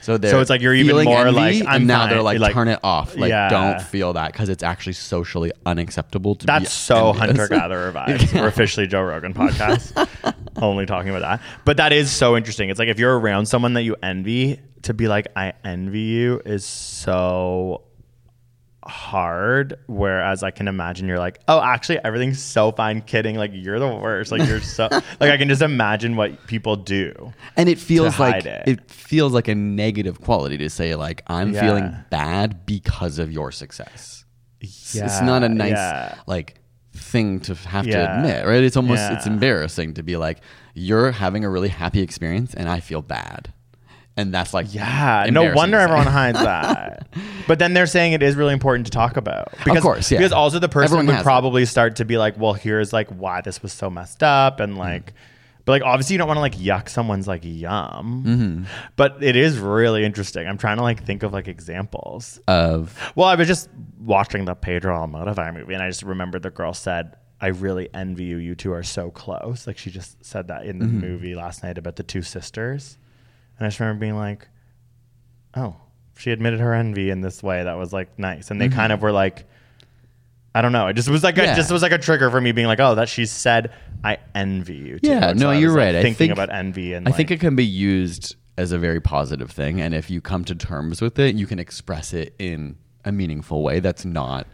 So, So it's like you're even more envy, like, and I'm now fine. they're like, Like, turn it off. Like, yeah. don't feel that because it's actually socially unacceptable to be That's so hunter gatherer vibes. We're officially Joe Rogan podcast, only talking about that. But that is so interesting. It's like if you're around someone that you envy, to be like, I envy you is so hard. Whereas I can imagine you're like, oh, actually, everything's so fine. Kidding. Like, you're the worst. Like, you're so, like, I can just imagine what people do. and it feels like it. it. feels like a negative quality to say like I'm Yeah. feeling bad because of your success. It's- it's not a nice yeah. like thing to have to admit, right? It's almost it's embarrassing to be like you're having a really happy experience and I feel bad. And that's like Yeah, no wonder everyone hides that. but then they're saying it is really important to talk about. Because, course, yeah. Because also the person Everyone would has it. probably start to be like, well, here's like why this was so messed up, and like, but like obviously you don't want to like yuck someone's like yum. Mm-hmm. But it is really interesting. I'm trying to like think of like examples. of Well, I was just watching the Pedro Almodovar movie, and I just remember the girl said, "I really envy you. You two are so close." Like she just said that in the Mm-hmm. movie last night about the two sisters, and I just remember being like, oh, she admitted her envy in this way that was like nice, and they Mm-hmm. kind of were like, I don't know. It just was like a, just was like a trigger for me being like, oh, that she said I envy you. Too. Yeah, So no, you're like, right. I think- about envy and I think it can be used as a very positive thing, and if you come to terms with it, you can express it in a meaningful way that's not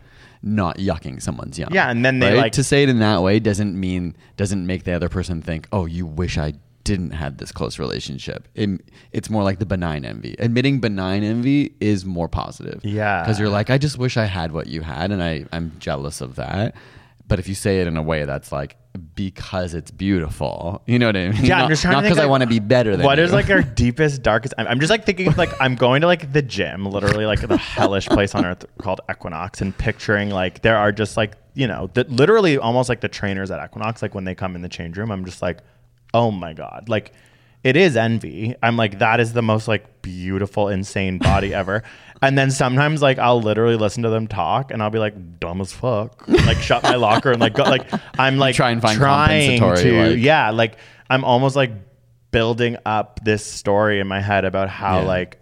not yucking someone's yum. Yeah, and then they, right? like- to say it in that way doesn't mean doesn't make the other person think, oh, you wish I didn't have this close relationship. It, it's more like the benign envy. Admitting benign envy is more positive. Yeah. because you're like, I just wish I had what you had, and I I'm jealous of that. But if you say it in a way that's like because it's beautiful, you know what I mean? Yeah, not, I'm just trying not because I want to be better than What you. is like our deepest, darkest? I'm, I'm just like thinking of like I'm going to like the gym, literally like the hellish place on earth called Equinox, and picturing like there are just like you know, the, literally almost like the trainers at Equinox, like when they come in the change room, I'm just like, oh my god, like it is envy. I'm like that is the most like beautiful, insane body ever. And then sometimes like I'll literally listen to them talk, and I'll be like dumb as fuck, like shut my locker and like go like I'm like Try and find trying to like- yeah, like I'm almost like building up this story in my head about how Yeah. like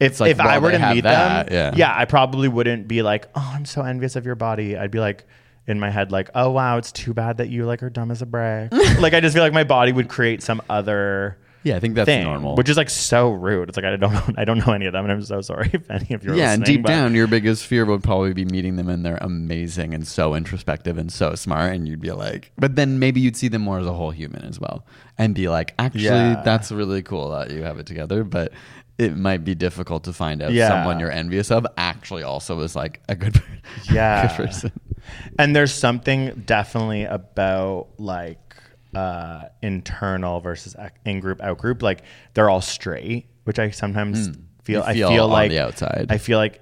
if like, if I were to meet that, them, yeah. I probably wouldn't be like, oh, I'm so envious of your body. I'd be like. In my head, like, oh wow, it's too bad that you like are dumb as a brick. like, I just feel like my body would create some other Yeah, I think that's thing, normal. which is like so rude. It's like I don't know, I don't know any of them, and I'm so sorry if any of you. Yeah, and deep but- down, your biggest fear would probably be meeting them and they're amazing and so introspective and so smart, and you'd be like, but then maybe you'd see them more as a whole human as well, and be like, actually, Yeah. that's really cool that you have it together, but it might be difficult to find out Yeah. someone you're envious of actually also is like a good, person Yeah. good person. And there's something definitely about like uh internal versus in group out group like they're all straight which i sometimes feel, Hmm. You feel i feel on like the outside. i feel like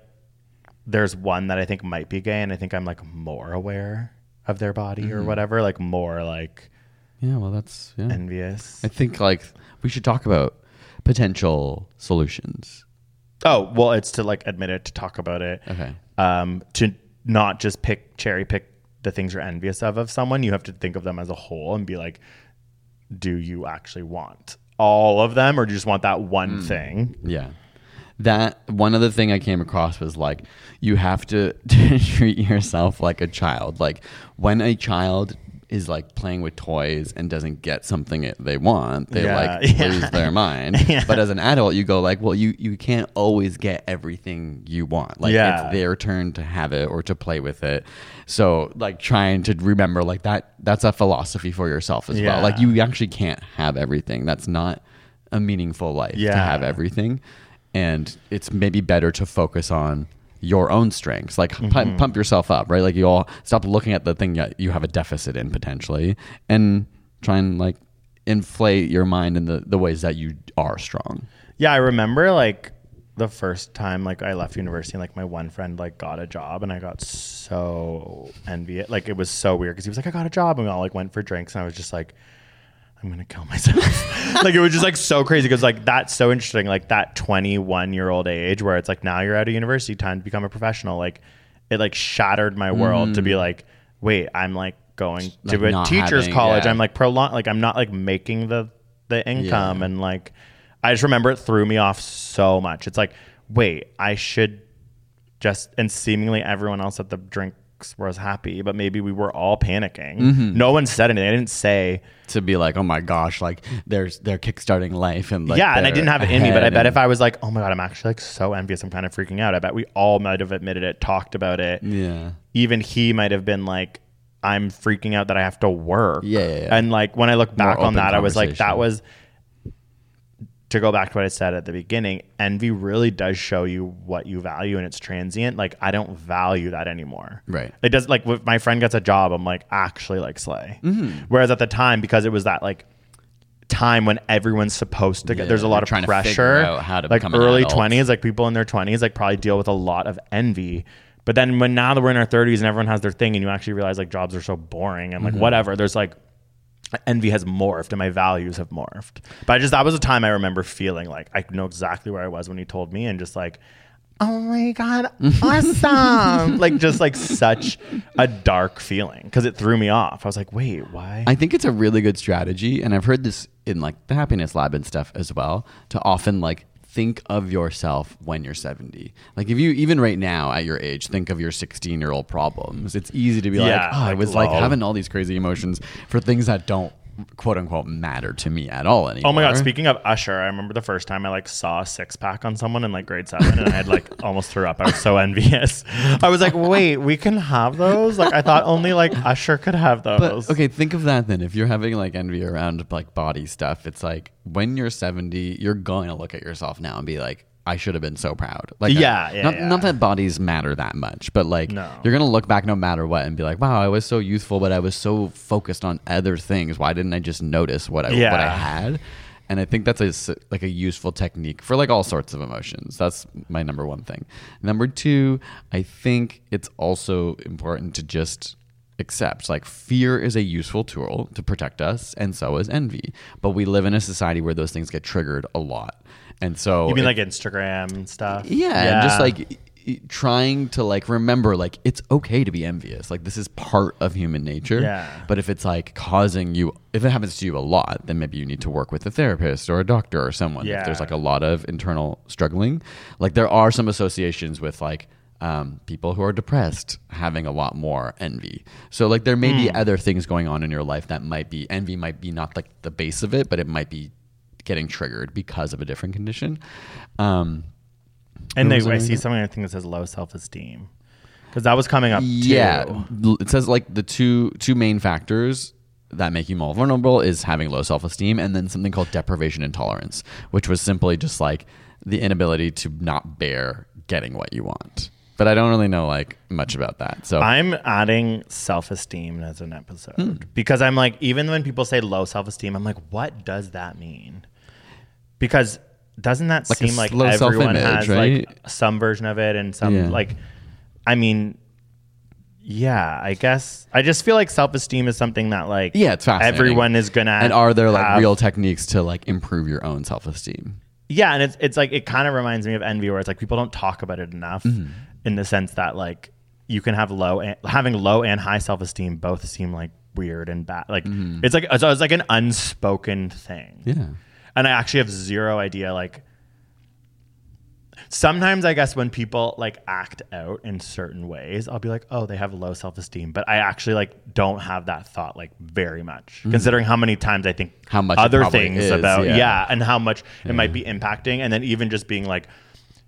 there's one that i think might be gay and i think i'm like more aware of their body or Mm-hmm. whatever like more like Yeah, well, that's yeah. envious I think like we should talk about potential solutions. oh well it's to like admit it to talk about it Okay. um, to not just pick cherry pick the things you're envious of of someone. You have to think of them as a whole and be like, do you actually want all of them, or do you just want that one Hmm. thing? Yeah. That one other thing I came across was like you have to treat yourself like a child. Like when a child is like playing with toys and doesn't get something they want, they Yeah, like yeah. lose their mind. But as an adult, you go like, well, you you can't always get everything you want. Like Yeah. it's their turn to have it or to play with it. So like trying to remember like that that's a philosophy for yourself as Yeah. well. Like you actually can't have everything. That's not a meaningful life to have everything and it's maybe better to focus on your own strengths like Mm-hmm. pump yourself up right like you all stop looking at the thing that you have a deficit in potentially and try and like inflate your mind in the, the ways that you are strong Yeah, I remember like the first time like I left university and like my one friend like got a job and I got so envious. Like it was so weird because he was like, I got a job and we all like went for drinks and I was just like, I'm gonna kill myself. like it was just like so crazy because like that's so interesting. Like that 21 year old age where it's like now you're out of university, time to become a professional. Like it like shattered my world to be mm. like, wait, I'm like going Like to a teacher's having- college. yeah. I'm like prolong like I'm not like making the the income Yeah. and like I just remember it threw me off so much. It's like, wait, I should just and seemingly everyone else at the drinks was happy, but maybe we were all panicking. Mm-hmm. No one said anything. I didn't say to be like oh my gosh like there's they're kickstarting life and like yeah, and I didn't have it in me, but I bet if I was like, oh my god, I'm actually like so envious, I'm kind of freaking out. I bet we all might have admitted it, talked about it. yeah Even he might have been like, I'm freaking out that I have to work. Yeah, yeah, yeah. And like when I look back on that, I was like, that was to go back to what I said at the beginning. Envy really does show you what you value, and it's transient. Like I don't value that anymore. Right. It does like if my friend gets a job, I'm like actually like slay. Mm-hmm. Whereas at the time, because it was that like time when everyone's supposed to get Yeah, there's a lot of pressure how to like early 20s like people in their 20s like probably deal with a lot of envy but then when now that we're in our 30s and everyone has their thing and you actually realize like jobs are so boring and like Mm-hmm. whatever there's like envy has morphed and my values have morphed. But i just that was a time i remember feeling like i know exactly where i was when he told me and just like oh my god awesome. Like just like such a dark feeling because it threw me off. I was like wait why? I think it's a really good strategy, and I've heard this in like the happiness lab and stuff as well. To often like think of yourself when you're 70. Like if you even right now at your age think of your 16 year old problems, it's easy to be like, Yeah, oh, I like, was like having all these crazy emotions for things that don't quote unquote matter to me at all anymore. Oh my god! Speaking of Usher, I remember the first time I like saw a six pack on someone in like grade seven, and I had like almost threw up. I was so envious. I was like, "Wait, we can have those?" Like I thought only like Usher could have those. But okay, think of that then. If you're having like envy around like body stuff, it's like when you're 70, you're going to look at yourself now and be like, I should have been so proud. Like, Yeah, yeah, not, yeah. not that bodies matter that much, but like No. you're gonna look back no matter what and be like, wow, I was so youthful, but I was so focused on other things. Why didn't I just notice what I what I had? And I think that's a like a useful technique for like all sorts of emotions. That's my number one thing. Number two, I think it's also important to just accept like fear is a useful tool to protect us and so is envy but we live in a society where those things get triggered a lot and so you mean it- like Instagram and stuff? yeah, and just like trying to like remember like it's okay to be envious like this is part of human nature Yeah. but if it's like causing you if it happens to you a lot then maybe you need to work with a therapist or a doctor or someone Yeah. if there's like a lot of internal struggling like there are some associations with like um, people who are depressed having a lot more envy so like there may be Hmm. other things going on in your life that might be envy might be not like the base of it but it might be getting triggered because of a different condition um, and they, I see something I think that says low self esteem because that was coming up. Yeah, too. It says like the two two main factors that make you more vulnerable is having low self esteem and then something called deprivation intolerance, which was simply just like the inability to not bear getting what you want. But I don't really know like much about that. So I'm adding self esteem as an episode Hmm. because I'm like, even when people say low self esteem, I'm like, what does that mean? Because doesn't that Like seem like everyone has right? like some version of it and some Yeah. like, I mean, yeah, I guess I just feel like self esteem is something that like yeah, it's fascinating. everyone is gonna And are there like have- real techniques to like improve your own self esteem? Yeah, and it's it's like it kind of reminds me of envy, where it's like people don't talk about it enough, Mm-hmm. in the sense that like you can have low and, having low and high self esteem both seem like weird and bad. Like it's like it's, it's like an unspoken thing. Mm-hmm. Yeah. And I actually have zero idea like. Sometimes I guess when people like act out in certain ways, I'll be like, "Oh, they have low self-esteem," but I actually like don't have that thought like very much, considering how many times I think Mm-hmm. How much other things is, about yeah. yeah, and how much it might be impacting and then even just being like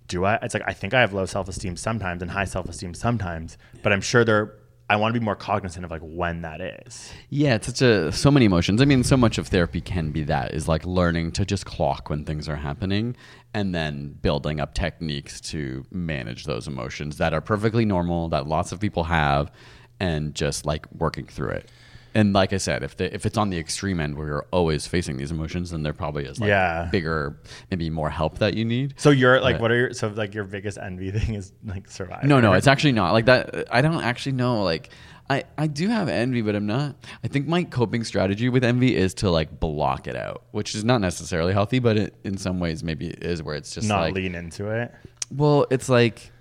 do i it's like i think i have low self-esteem sometimes and high self-esteem sometimes but i'm sure there i want to be more cognizant of like when that is Yeah, it's such a so many emotions. I mean, so much of therapy can be that is like learning to just clock when things are happening and then building up techniques to manage those emotions that are perfectly normal that lots of people have and just like working through it. And like I said, if the, if it's on the extreme end where you're always facing these emotions, then there probably is like Yeah. bigger, maybe more help that you need. so you're like But- what are your so like your biggest envy thing is like survive No, no, it's actually not like that. I don't actually know. Like, I I do have envy, but I'm not. I think my coping strategy with envy is to like block it out, which is not necessarily healthy, but it, in some ways maybe it is where it's just not like, lean into it well, it's like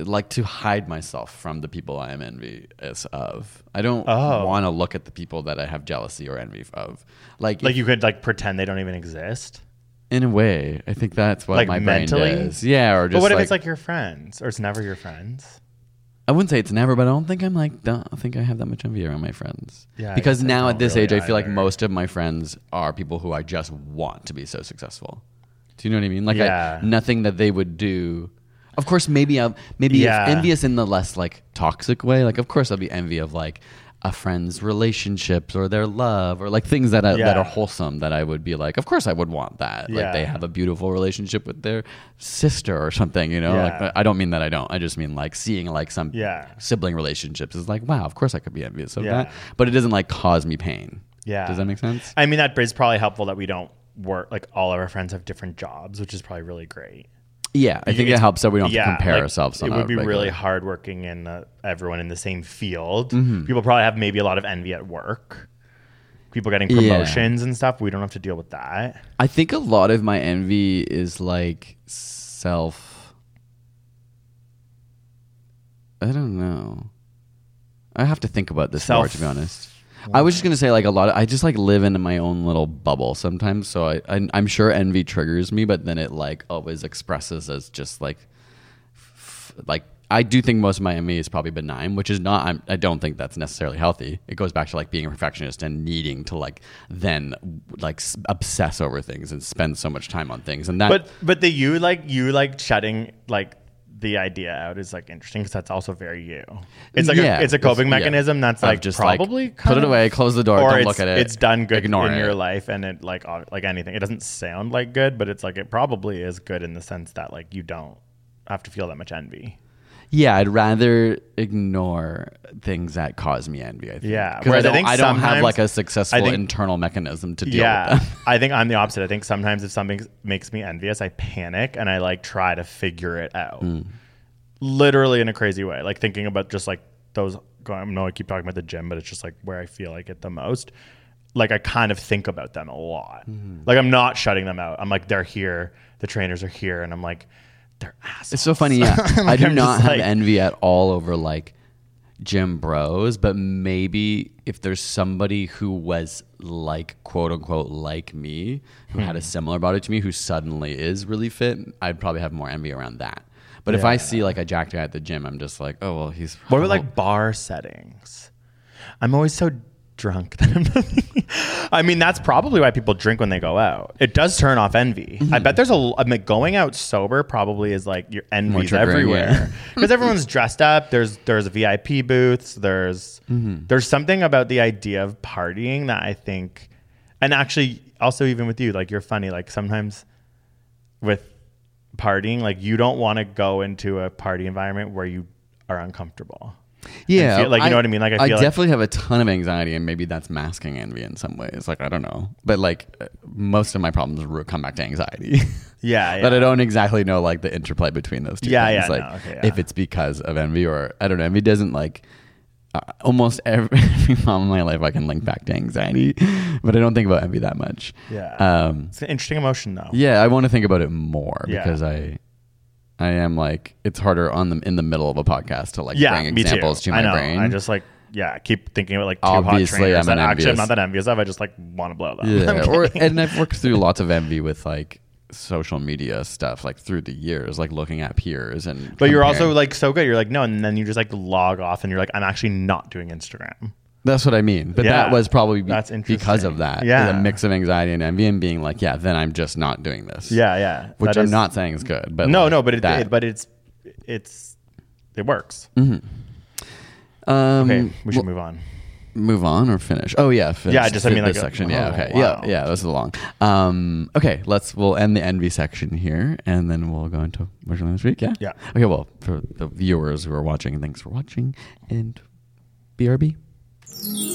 like to hide myself from the people I am envious of. I don't Oh. want to look at the people that I have jealousy or envy of. Like, like if- you could like pretend they don't even exist in a way, I think that's what Like my mentally? brain does. Yeah, or just but what if it's like your friends or it's never your friends I wouldn't say it's never, but I don't think I'm like don't think I have that much envy around my friends. Yeah, because now at this really age, I feel like most of my friends are people who I just want to be so successful. Do you know what I mean? Like, Yeah. I, nothing that they would do. Of course, maybe I'm maybe Yeah. envious in the less like toxic way. Like, of course, I'll be envy of like a friend's relationships or their love or like things that I, that are wholesome that I would be like, of course, I would want that. Like, they have a beautiful relationship with their sister or something. You know, Yeah. like I don't mean that I don't. I just mean like seeing like some Yeah. sibling relationships is like, wow, of course I could be envious of Yeah. that. But it doesn't like cause me pain. yeah Does that make sense? i mean that is probably helpful that we don't work like all of our friends have different jobs which is probably really great Yeah, I think it helps that we don't have yeah, to compare like, ourselves. On It would be regular- really hard working in uh, everyone in the same field. Mm-hmm. People probably have maybe a lot of envy at work. People getting Yeah. promotions and stuff. We don't have to deal with that. I think a lot of my envy is like self. I don't know. I have to think about this more, to be honest. I was just gonna say like a lot. Of, I just like live in my own little bubble sometimes. So I, I I'm sure envy triggers me, but then it like always expresses as just like f- like I do think most of my envy is probably benign, which is not. I'm, I don't think that's necessarily healthy. It goes back to like being a perfectionist and needing to like then like s- obsess over things and spend so much time on things. And that But but the you like you like shutting like the idea out is like interesting because that's also very you. It's like Yeah, a, it's a coping yeah. mechanism that's like just, like, probably put kind it away, close the door, or don't look at it, It's done good ignore in it. your life, and it like like anything. It doesn't sound like good, but it's like it probably is good in the sense that like you don't have to feel that much envy. Yeah, I'd rather ignore things that cause me envy. I think. Yeah, because I don't, think I don't have like a successful think- internal mechanism to deal yeah, with them. I think I'm the opposite. I think sometimes if something makes me envious, I panic and I like try to figure it out, Hmm. literally in a crazy way. Like thinking about just like those. I know I keep talking about the gym, but it's just like where I feel like it the most. Like I kind of think about them a lot. Hmm. Like I'm not shutting them out. I'm like they're here. The trainers are here, and I'm like they're assholes. It's so funny. Yeah, I do I'm not have like- envy at all over like gym bros, but maybe if there's somebody who was like quote unquote like me, who had a Hmm. similar body to me, who suddenly is really fit, I'd probably have more envy around that. But if I see like a jacked guy at the gym, I'm just like, oh well, he's What about like bar settings? I'm always so drunk. I mean, that's probably why people drink when they go out. It does turn off envy. I bet there's a. I mean, going out sober probably is like your envy's yeah. everywhere because everyone's dressed up. There's there's VIP booths. There's there's something about the idea of partying that I think, and actually also even with you, like you're funny. Like sometimes with partying, like you don't want to go into a party environment where you are uncomfortable. Yeah, feel- like, you know what I mean? Like, I I like- definitely have a ton of anxiety, and maybe that's masking envy in some ways. Like I don't know, but like most of my problems ro- come back to anxiety. Yeah, yeah. but I don't exactly know like the interplay between those two. Yeah, things. yeah, Like no, okay, yeah. if it's because of envy or I don't know. Envy doesn't like. Uh, almost every, every problem in my life I can link back to anxiety, but I don't think about envy that much. Yeah. Um, It's an interesting emotion though. yeah, I want to think about it more Yeah. because I, I am like it's harder on the in the middle of a podcast to like Yeah, bring examples too. to my I know. brain. I just like yeah, keep thinking about like two Obviously, hot trainers I'm that an actually I'm not that envious of. I just like want to blow them. Yeah, or and I've worked through lots of envy with like social media stuff, like through the years, like looking at peers and. but you're also like so good. You're like no, and then you just like log off, and you're like I'm actually not doing Instagram. That's what I mean. But Yeah, that was probably be- that's because of that. Yeah. the mix of anxiety and envy, and being like, yeah, then I'm just not doing this. Yeah, yeah. which That I'm is- not saying is good. But No, like, no, but it, that- it but it's it's it works. um, Okay, we should well, move on. move on or finish. Oh yeah, finish. Yeah, just, I mean, this like, section. oh, yeah, okay, wow. yeah, yeah. This is long. Um, okay, let's we'll end the envy section here, and then we'll go into your this week. Yeah, Yeah. Okay, well, for the viewers who are watching, thanks for watching, and BRB. Thank you.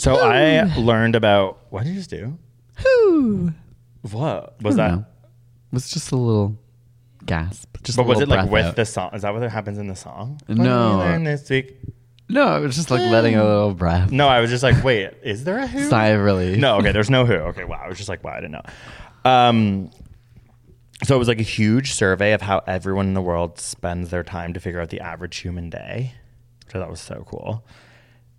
So I learned about what did you just do? Who? What was that? know. It was just a little gasp. Just But a was it like with out. the song? Is that what happens in the song? What No. did we learn this week. No, it was just like letting a little breath. No, I was just like, wait, is there a who? Sigh of relief. No, okay, there's no who. Okay, wow. I was just like, wow, I didn't know. Um, so it was like a huge survey of how everyone in the world spends their time to figure out the average human day, which I thought was so cool.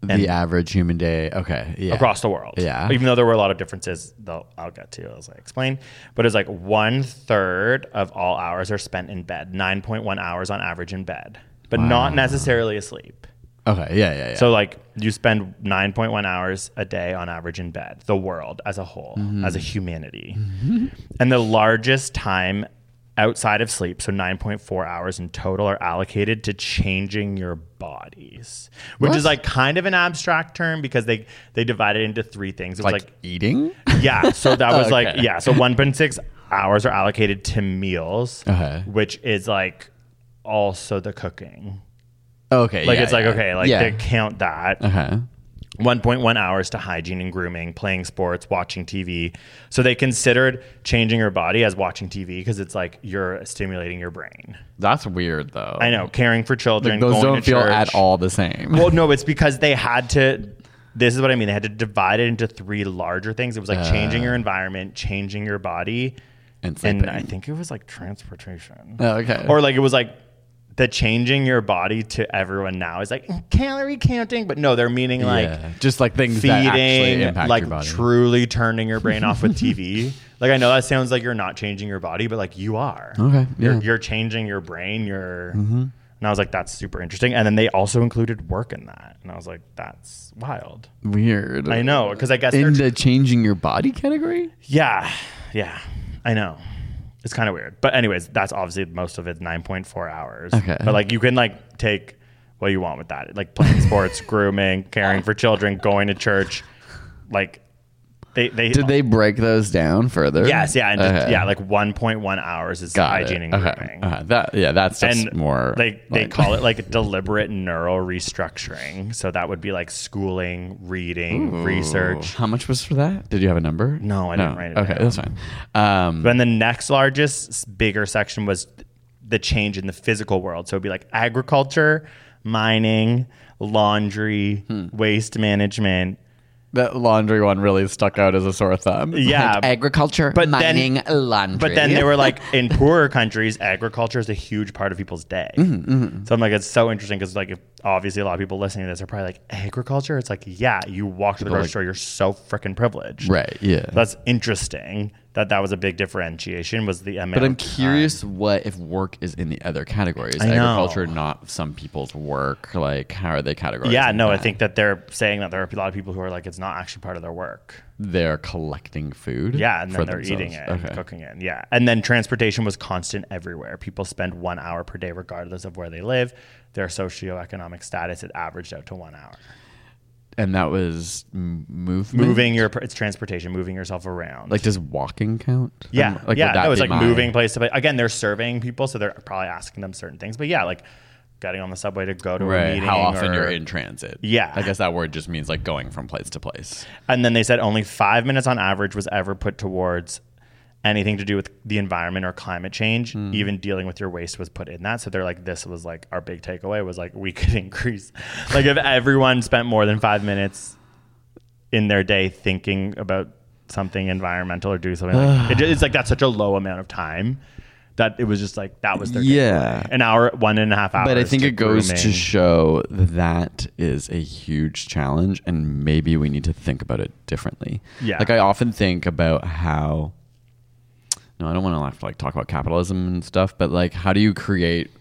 The average human day. Okay, yeah, across the world. Yeah. Even though there were a lot of differences, though I'll get to as I explain. But it's like one third of all hours are spent in bed, 9.1 hours on average in bed, but not necessarily asleep. Okay, yeah, yeah, yeah. So like you spend 9.1 hours a day on average in bed, the world as a whole, Mm-hmm. as a humanity. And the largest time outside of sleep, so 9.4 hours in total are allocated to changing your bodies, which What? is like kind of an abstract term because they they divide it into three things. It was like, like, eating. yeah, so that was like yeah, so 1.6 hours are allocated to meals, Okay. which is like also the cooking. Okay, Like yeah, it's like okay, like yeah. they count that. Okay. 1.1 hours to hygiene and grooming, playing sports, watching TV. So they considered changing your body as watching TV because it's like you're stimulating your brain. That's weird though. I know, caring for children, Like, those going don't to feel church. at all the same. Well, no, it's because they had to. This is what I mean. They had to divide it into three larger things. It was like changing your uh. environment, changing your body, And and. I think it was like transportation. Oh, okay. Or like it was like the changing your body to everyone now is like calorie counting, but no, they're meaning like yeah. just like things that actually feeding, like your body. truly turning your brain off with TV. like I know that sounds like you're not changing your body, but like you are. Okay, you're yeah. Mm-hmm. you're changing your brain. You're. And I was like, that's super interesting. And then they also included work in that, and I was like, that's wild. Weird. I know because I guess In the changing your body category. yeah, yeah, I know. It's kind of weird, but anyways, that's obviously most of it's nine point four hours. Okay. but like you can like take what you want with that, like playing sports, grooming, caring for children, going to church, like they they Did they break those down further? Yes, yeah, and just- Okay. yeah, like 1.1 hours is Got hygiene it. and okay. grooming. Uh-huh. That yeah, that's just and more. they they call it like deliberate neural restructuring. So that would be like schooling, reading, research. How much was for that? Did you have a number? No, I didn't write it Okay, down. that's fine. Um, Then the next largest bigger section was the change in the physical world. So it'd be like agriculture, mining, laundry, Hmm. waste management. That laundry one really stuck out as a sore thumb. Yeah. Like agriculture, But then- mining, laundry. But then they were like, in poorer countries, agriculture is a huge part of people's day. Mm-hmm, So I'm like, it's so interesting because like, if, obviously a lot of people listening to this are probably like, agriculture. It's like, yeah, you walk to the grocery store, you're so freaking privileged. right, yeah. That's interesting. That that was a big differentiation. Was the amount. But I'm curious what if work is in the other categories. I know. Agriculture, not some people's work. Like, how are they categorized? Yeah, no, I think that they're saying that there are a lot of people who are like, it's not actually part of their work. they're collecting food. Yeah, and then they're themselves. eating it, Okay. and cooking it. Yeah, and then transportation was constant everywhere. People spend one hour per day, regardless of where they live. Their socioeconomic status, it averaged out to one hour. And that was m- movement. Moving your, it's transportation, moving yourself around. Like, does walking count? yeah, Um, like, yeah, would that it's be like my- moving place to place. Again, they're surveying people, so they're probably asking them certain things. But yeah, like getting on the subway to go to a Right. meeting. How often or- you're in transit? Yeah. I guess that word just means like going from place to place. And then they said only five minutes on average was ever put towards anything to do with the environment or climate change. Hmm. Even dealing with your waste was put in that. So they're like, this was like our big takeaway was like we could increase, like if everyone spent more than five minutes in their day thinking about something environmental or do something, like, it, it's like that's such a low amount of time. That it was just like that was their Yeah. takeaway. an hour one and a half hours. But I think it goes to show that is a huge challenge, and maybe we need to think about it differently. Yeah. Like I often think about how. No, I don't want to have to like talk about capitalism and stuff, but like, how do you create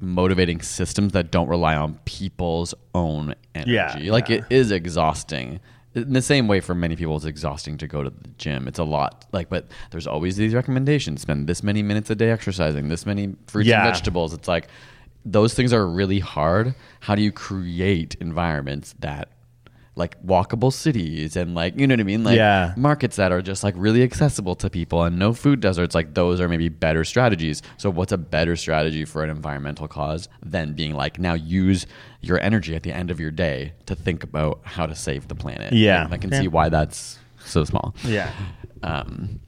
motivating systems that don't rely on people's own energy? Yeah, like yeah. it is exhausting. In the same way, for many people, it's exhausting to go to the gym. It's a lot. Like, but there's always these recommendations: spend this many minutes a day exercising, this many fruits Yeah. and vegetables. It's like those things are really hard. How do you create environments that like walkable cities and like you know what I mean? Like Yeah. markets that are just like really accessible to people and no food deserts. Like those are maybe better strategies. So what's a better strategy for an environmental cause than being like now use your energy at the end of your day to think about how to save the planet? Yeah. I can Yeah. see why that's so small. Yeah. Um,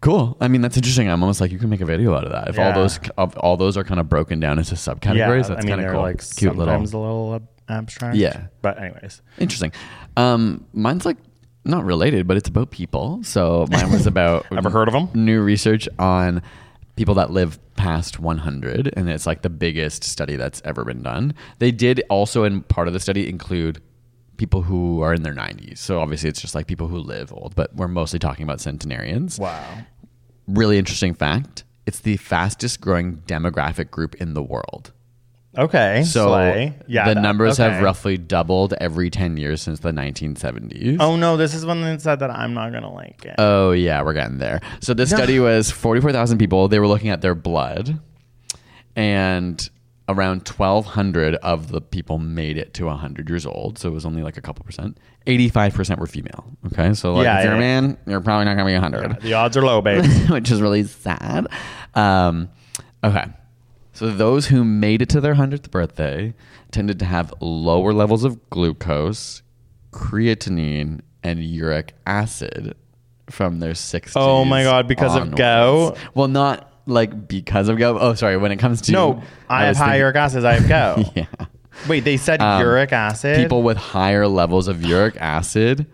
cool. I mean, that's interesting. I'm almost like you can make a video out of that. If all those all those are kind of broken down into subcategories, that's I mean, kind of cool. like Cute little. sometimes a little ab- abstract. Yeah. but anyways, Interesting. Um, mine's like not related, but it's about people. So mine was about Ever heard of them? New research on people that live past 100, and it's like the biggest study that's ever been done. They did also in part of the study include people who are in their 90s. So obviously it's just like people who live old, but we're mostly talking about centenarians. Wow. Really interesting fact. It's the fastest growing demographic group in the world. Okay. So slay. yeah, the that- numbers have roughly doubled every 10 years since the 1970s. Oh no, this is one that said that I'm not gonna like it. Oh yeah, we're getting there. So this study was 44,000 people. They were looking at their blood and around 1200 of the people made it to 100 years old. So it was only like a couple percent. 85% were female. Okay? So like Yeah, if you're yeah. a man, you're probably not going to be 100. the odds are low, babe. which is really sad. Um, okay. So those who made it to their 100th birthday tended to have lower levels of glucose, creatinine, and uric acid from their 60s. Oh my God, because of onwards. gout? Well, not like because of gout. Oh, sorry. When it comes to no, I, have high thinking- uric acid. I have go. Yeah. Wait, they said Um, uric acid. People with higher levels of uric acid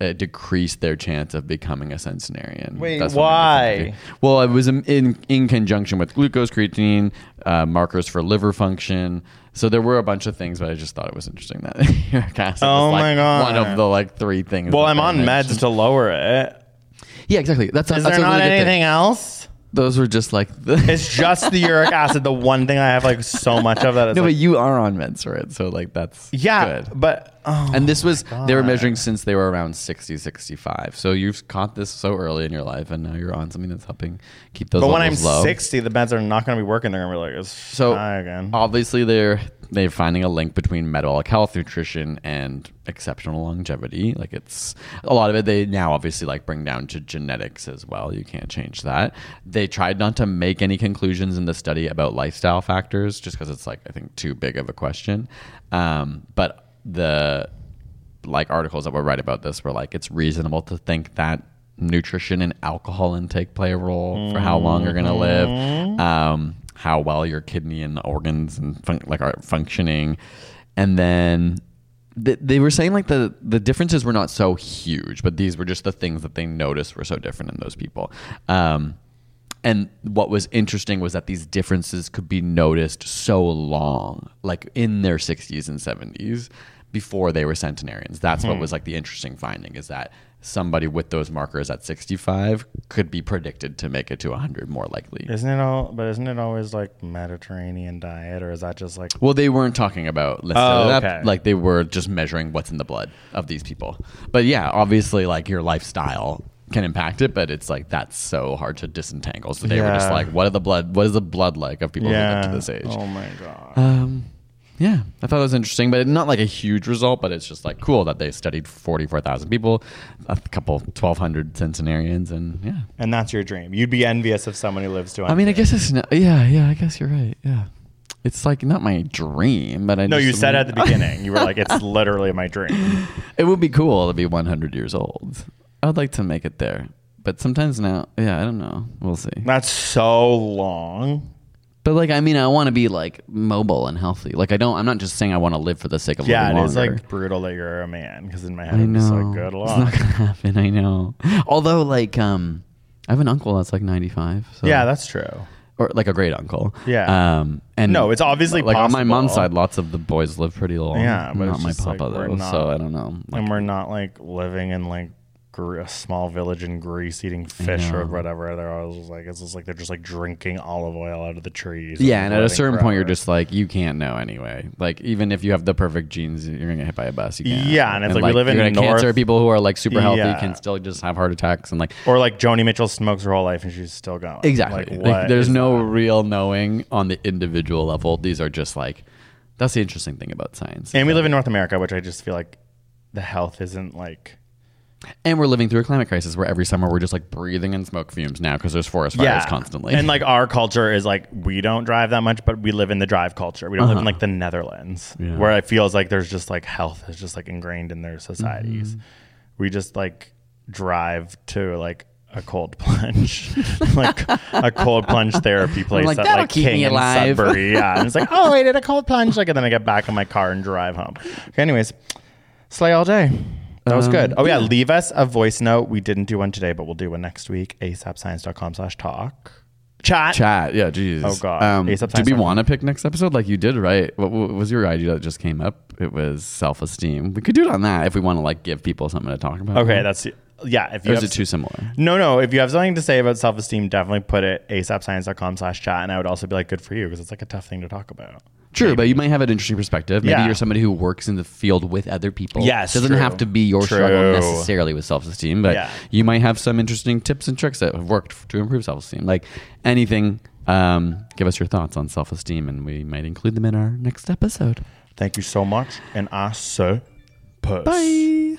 uh, decrease their chance of becoming a centenarian. Wait, what why? it. Well, it was in in, in conjunction with glucose, creatine, uh, markers for liver function. So there were a bunch of things, but I just thought it was interesting that acid Oh my like God. one of the like three things. well, that I'm they on meds mentioned. to lower it. Yeah, exactly. That's Is that's there a not really good thing. anything else? Those were just like the. It's just the uric acid, the one thing I have like so much of that. Is no, like, but you are on meds for it, so like that's yeah, good. but oh, and this was they were measuring since they were around 60 65 so you've caught this so early in your life and now you're on something that's helping keep those but when I'm low 60, the meds are not going to be working. They're going to be like, it's so high again. obviously they're they're finding a link between metabolic health nutrition and exceptional longevity. Like it's a lot of it they now obviously like bring down to genetics as well. You can't change that. They tried not to make any conclusions in the study about lifestyle factors just because it's like i think too big of a question. Um, but the like articles that were right about this were like it's reasonable to think that nutrition and alcohol intake play a role for how long you're going to live um, how well your kidney and organs and fun- like are functioning. And then th- they were saying like the the differences were not so huge but these were just the things that they noticed were so different in those people. Um, and what was interesting was that these differences could be noticed so long, like in their 60s and 70s, before they were centenarians. That's what was like the interesting finding is that somebody with those markers at 65 could be predicted to make it to 100 more likely. Isn't it all? But isn't it always like Mediterranean diet, or is that just like? Well, they weren't talking about Oh, okay. Like they were just measuring what's in the blood of these people. But yeah, obviously, like your lifestyle can impact it, but it's like that's so hard to disentangle. So they were just like, what are the blood? What is the blood like of people who Yeah. live to this age? Oh my god. Um, yeah, I thought it was interesting, but not like a huge result. But it's just like cool that they studied forty four thousand people, a couple twelve hundred centenarians, and yeah. and that's your dream. You'd be envious if someone who lives to. I mean, I guess it's not, yeah, yeah. I guess you're right. Yeah, it's like not my dream, but I No, you said at the beginning. You were like, "It's literally my dream." It would be cool to be 100 years old. I'd like to make it there. But sometimes now, yeah, I don't know. We'll see. That's so long. But like, I mean, I want to be like mobile and healthy. Like, I don't. I'm not just saying I want to live for the sake of Yeah, living it is longer. like brutal that you're a man. Because in my head, I I'm just know. like, "Good it's not gonna happen. I know. Although, like, um, I have an uncle that's like 95. So. Yeah, that's true. or like a great uncle. Yeah. Um, and No, it's obviously like on my mom's side, lots of the boys live pretty long. Yeah, but not it's my like papa we're though. not- so I don't know. Like, and we're not like living in like a small village in Greece eating fish or whatever. They're always like it's just like they're just like drinking olive oil out of the trees. Yeah, and at a certain point, you're just like, you can't know anyway. Like, even if you have the perfect genes, you're gonna get hit by a bus. You can't. Yeah, and it's like we live in gonna cancer people who are like super healthy Yeah. can still just have heart attacks and like or like Joni Mitchell smokes her whole life and she's still going. exactly. Like, Like, there's no that? real knowing on the individual level. These are just like that's the interesting thing about science. And we live in North America, which I just feel like the health isn't like. And we're living through a climate crisis where every summer we're just like breathing in smoke fumes now because there's forest fires constantly. And like our culture is like we don't drive that much, but we live in the drive culture. We don't live in like the Netherlands, Uh-huh. Yeah. where it feels like there's just like health is just like ingrained in their societies. Mm-hmm. We just like drive to like a cold plunge, like a cold plunge therapy place like, at "That'll like keep King me and alive." Sudbury. Yeah, and it's like, oh, I did a cold plunge. Like, and then I get back in my car and drive home. Okay, anyways, slay all day. That was Um, good. Oh yeah, leave us a voice note. We didn't do one today, but we'll do one next week. asapscience.com slash talk. Chat. Chat. Yeah, jeez. Oh, God. Um, do we want to pick next episode? Like you did, right? What, what was your idea that just came up? It was self esteem. We could do it on that if we want to like give people something to talk about. Okay, that's yeah. If you Or is have it too similar? No, no. If you have something to say about self esteem, definitely put it asapscience.com slash chat. And I would also be like, good for you because it's like a tough thing to talk about. True, but you might have an interesting perspective. Maybe Yeah. you're somebody who works in the field with other people. Yes, doesn't true. have to be your True. struggle necessarily with self esteem, but Yeah. you might have some interesting tips and tricks that have worked to improve self esteem. Like anything, um, give us your thoughts on self esteem, and we might include them in our next episode. Thank you so much. And I so puss. Bye.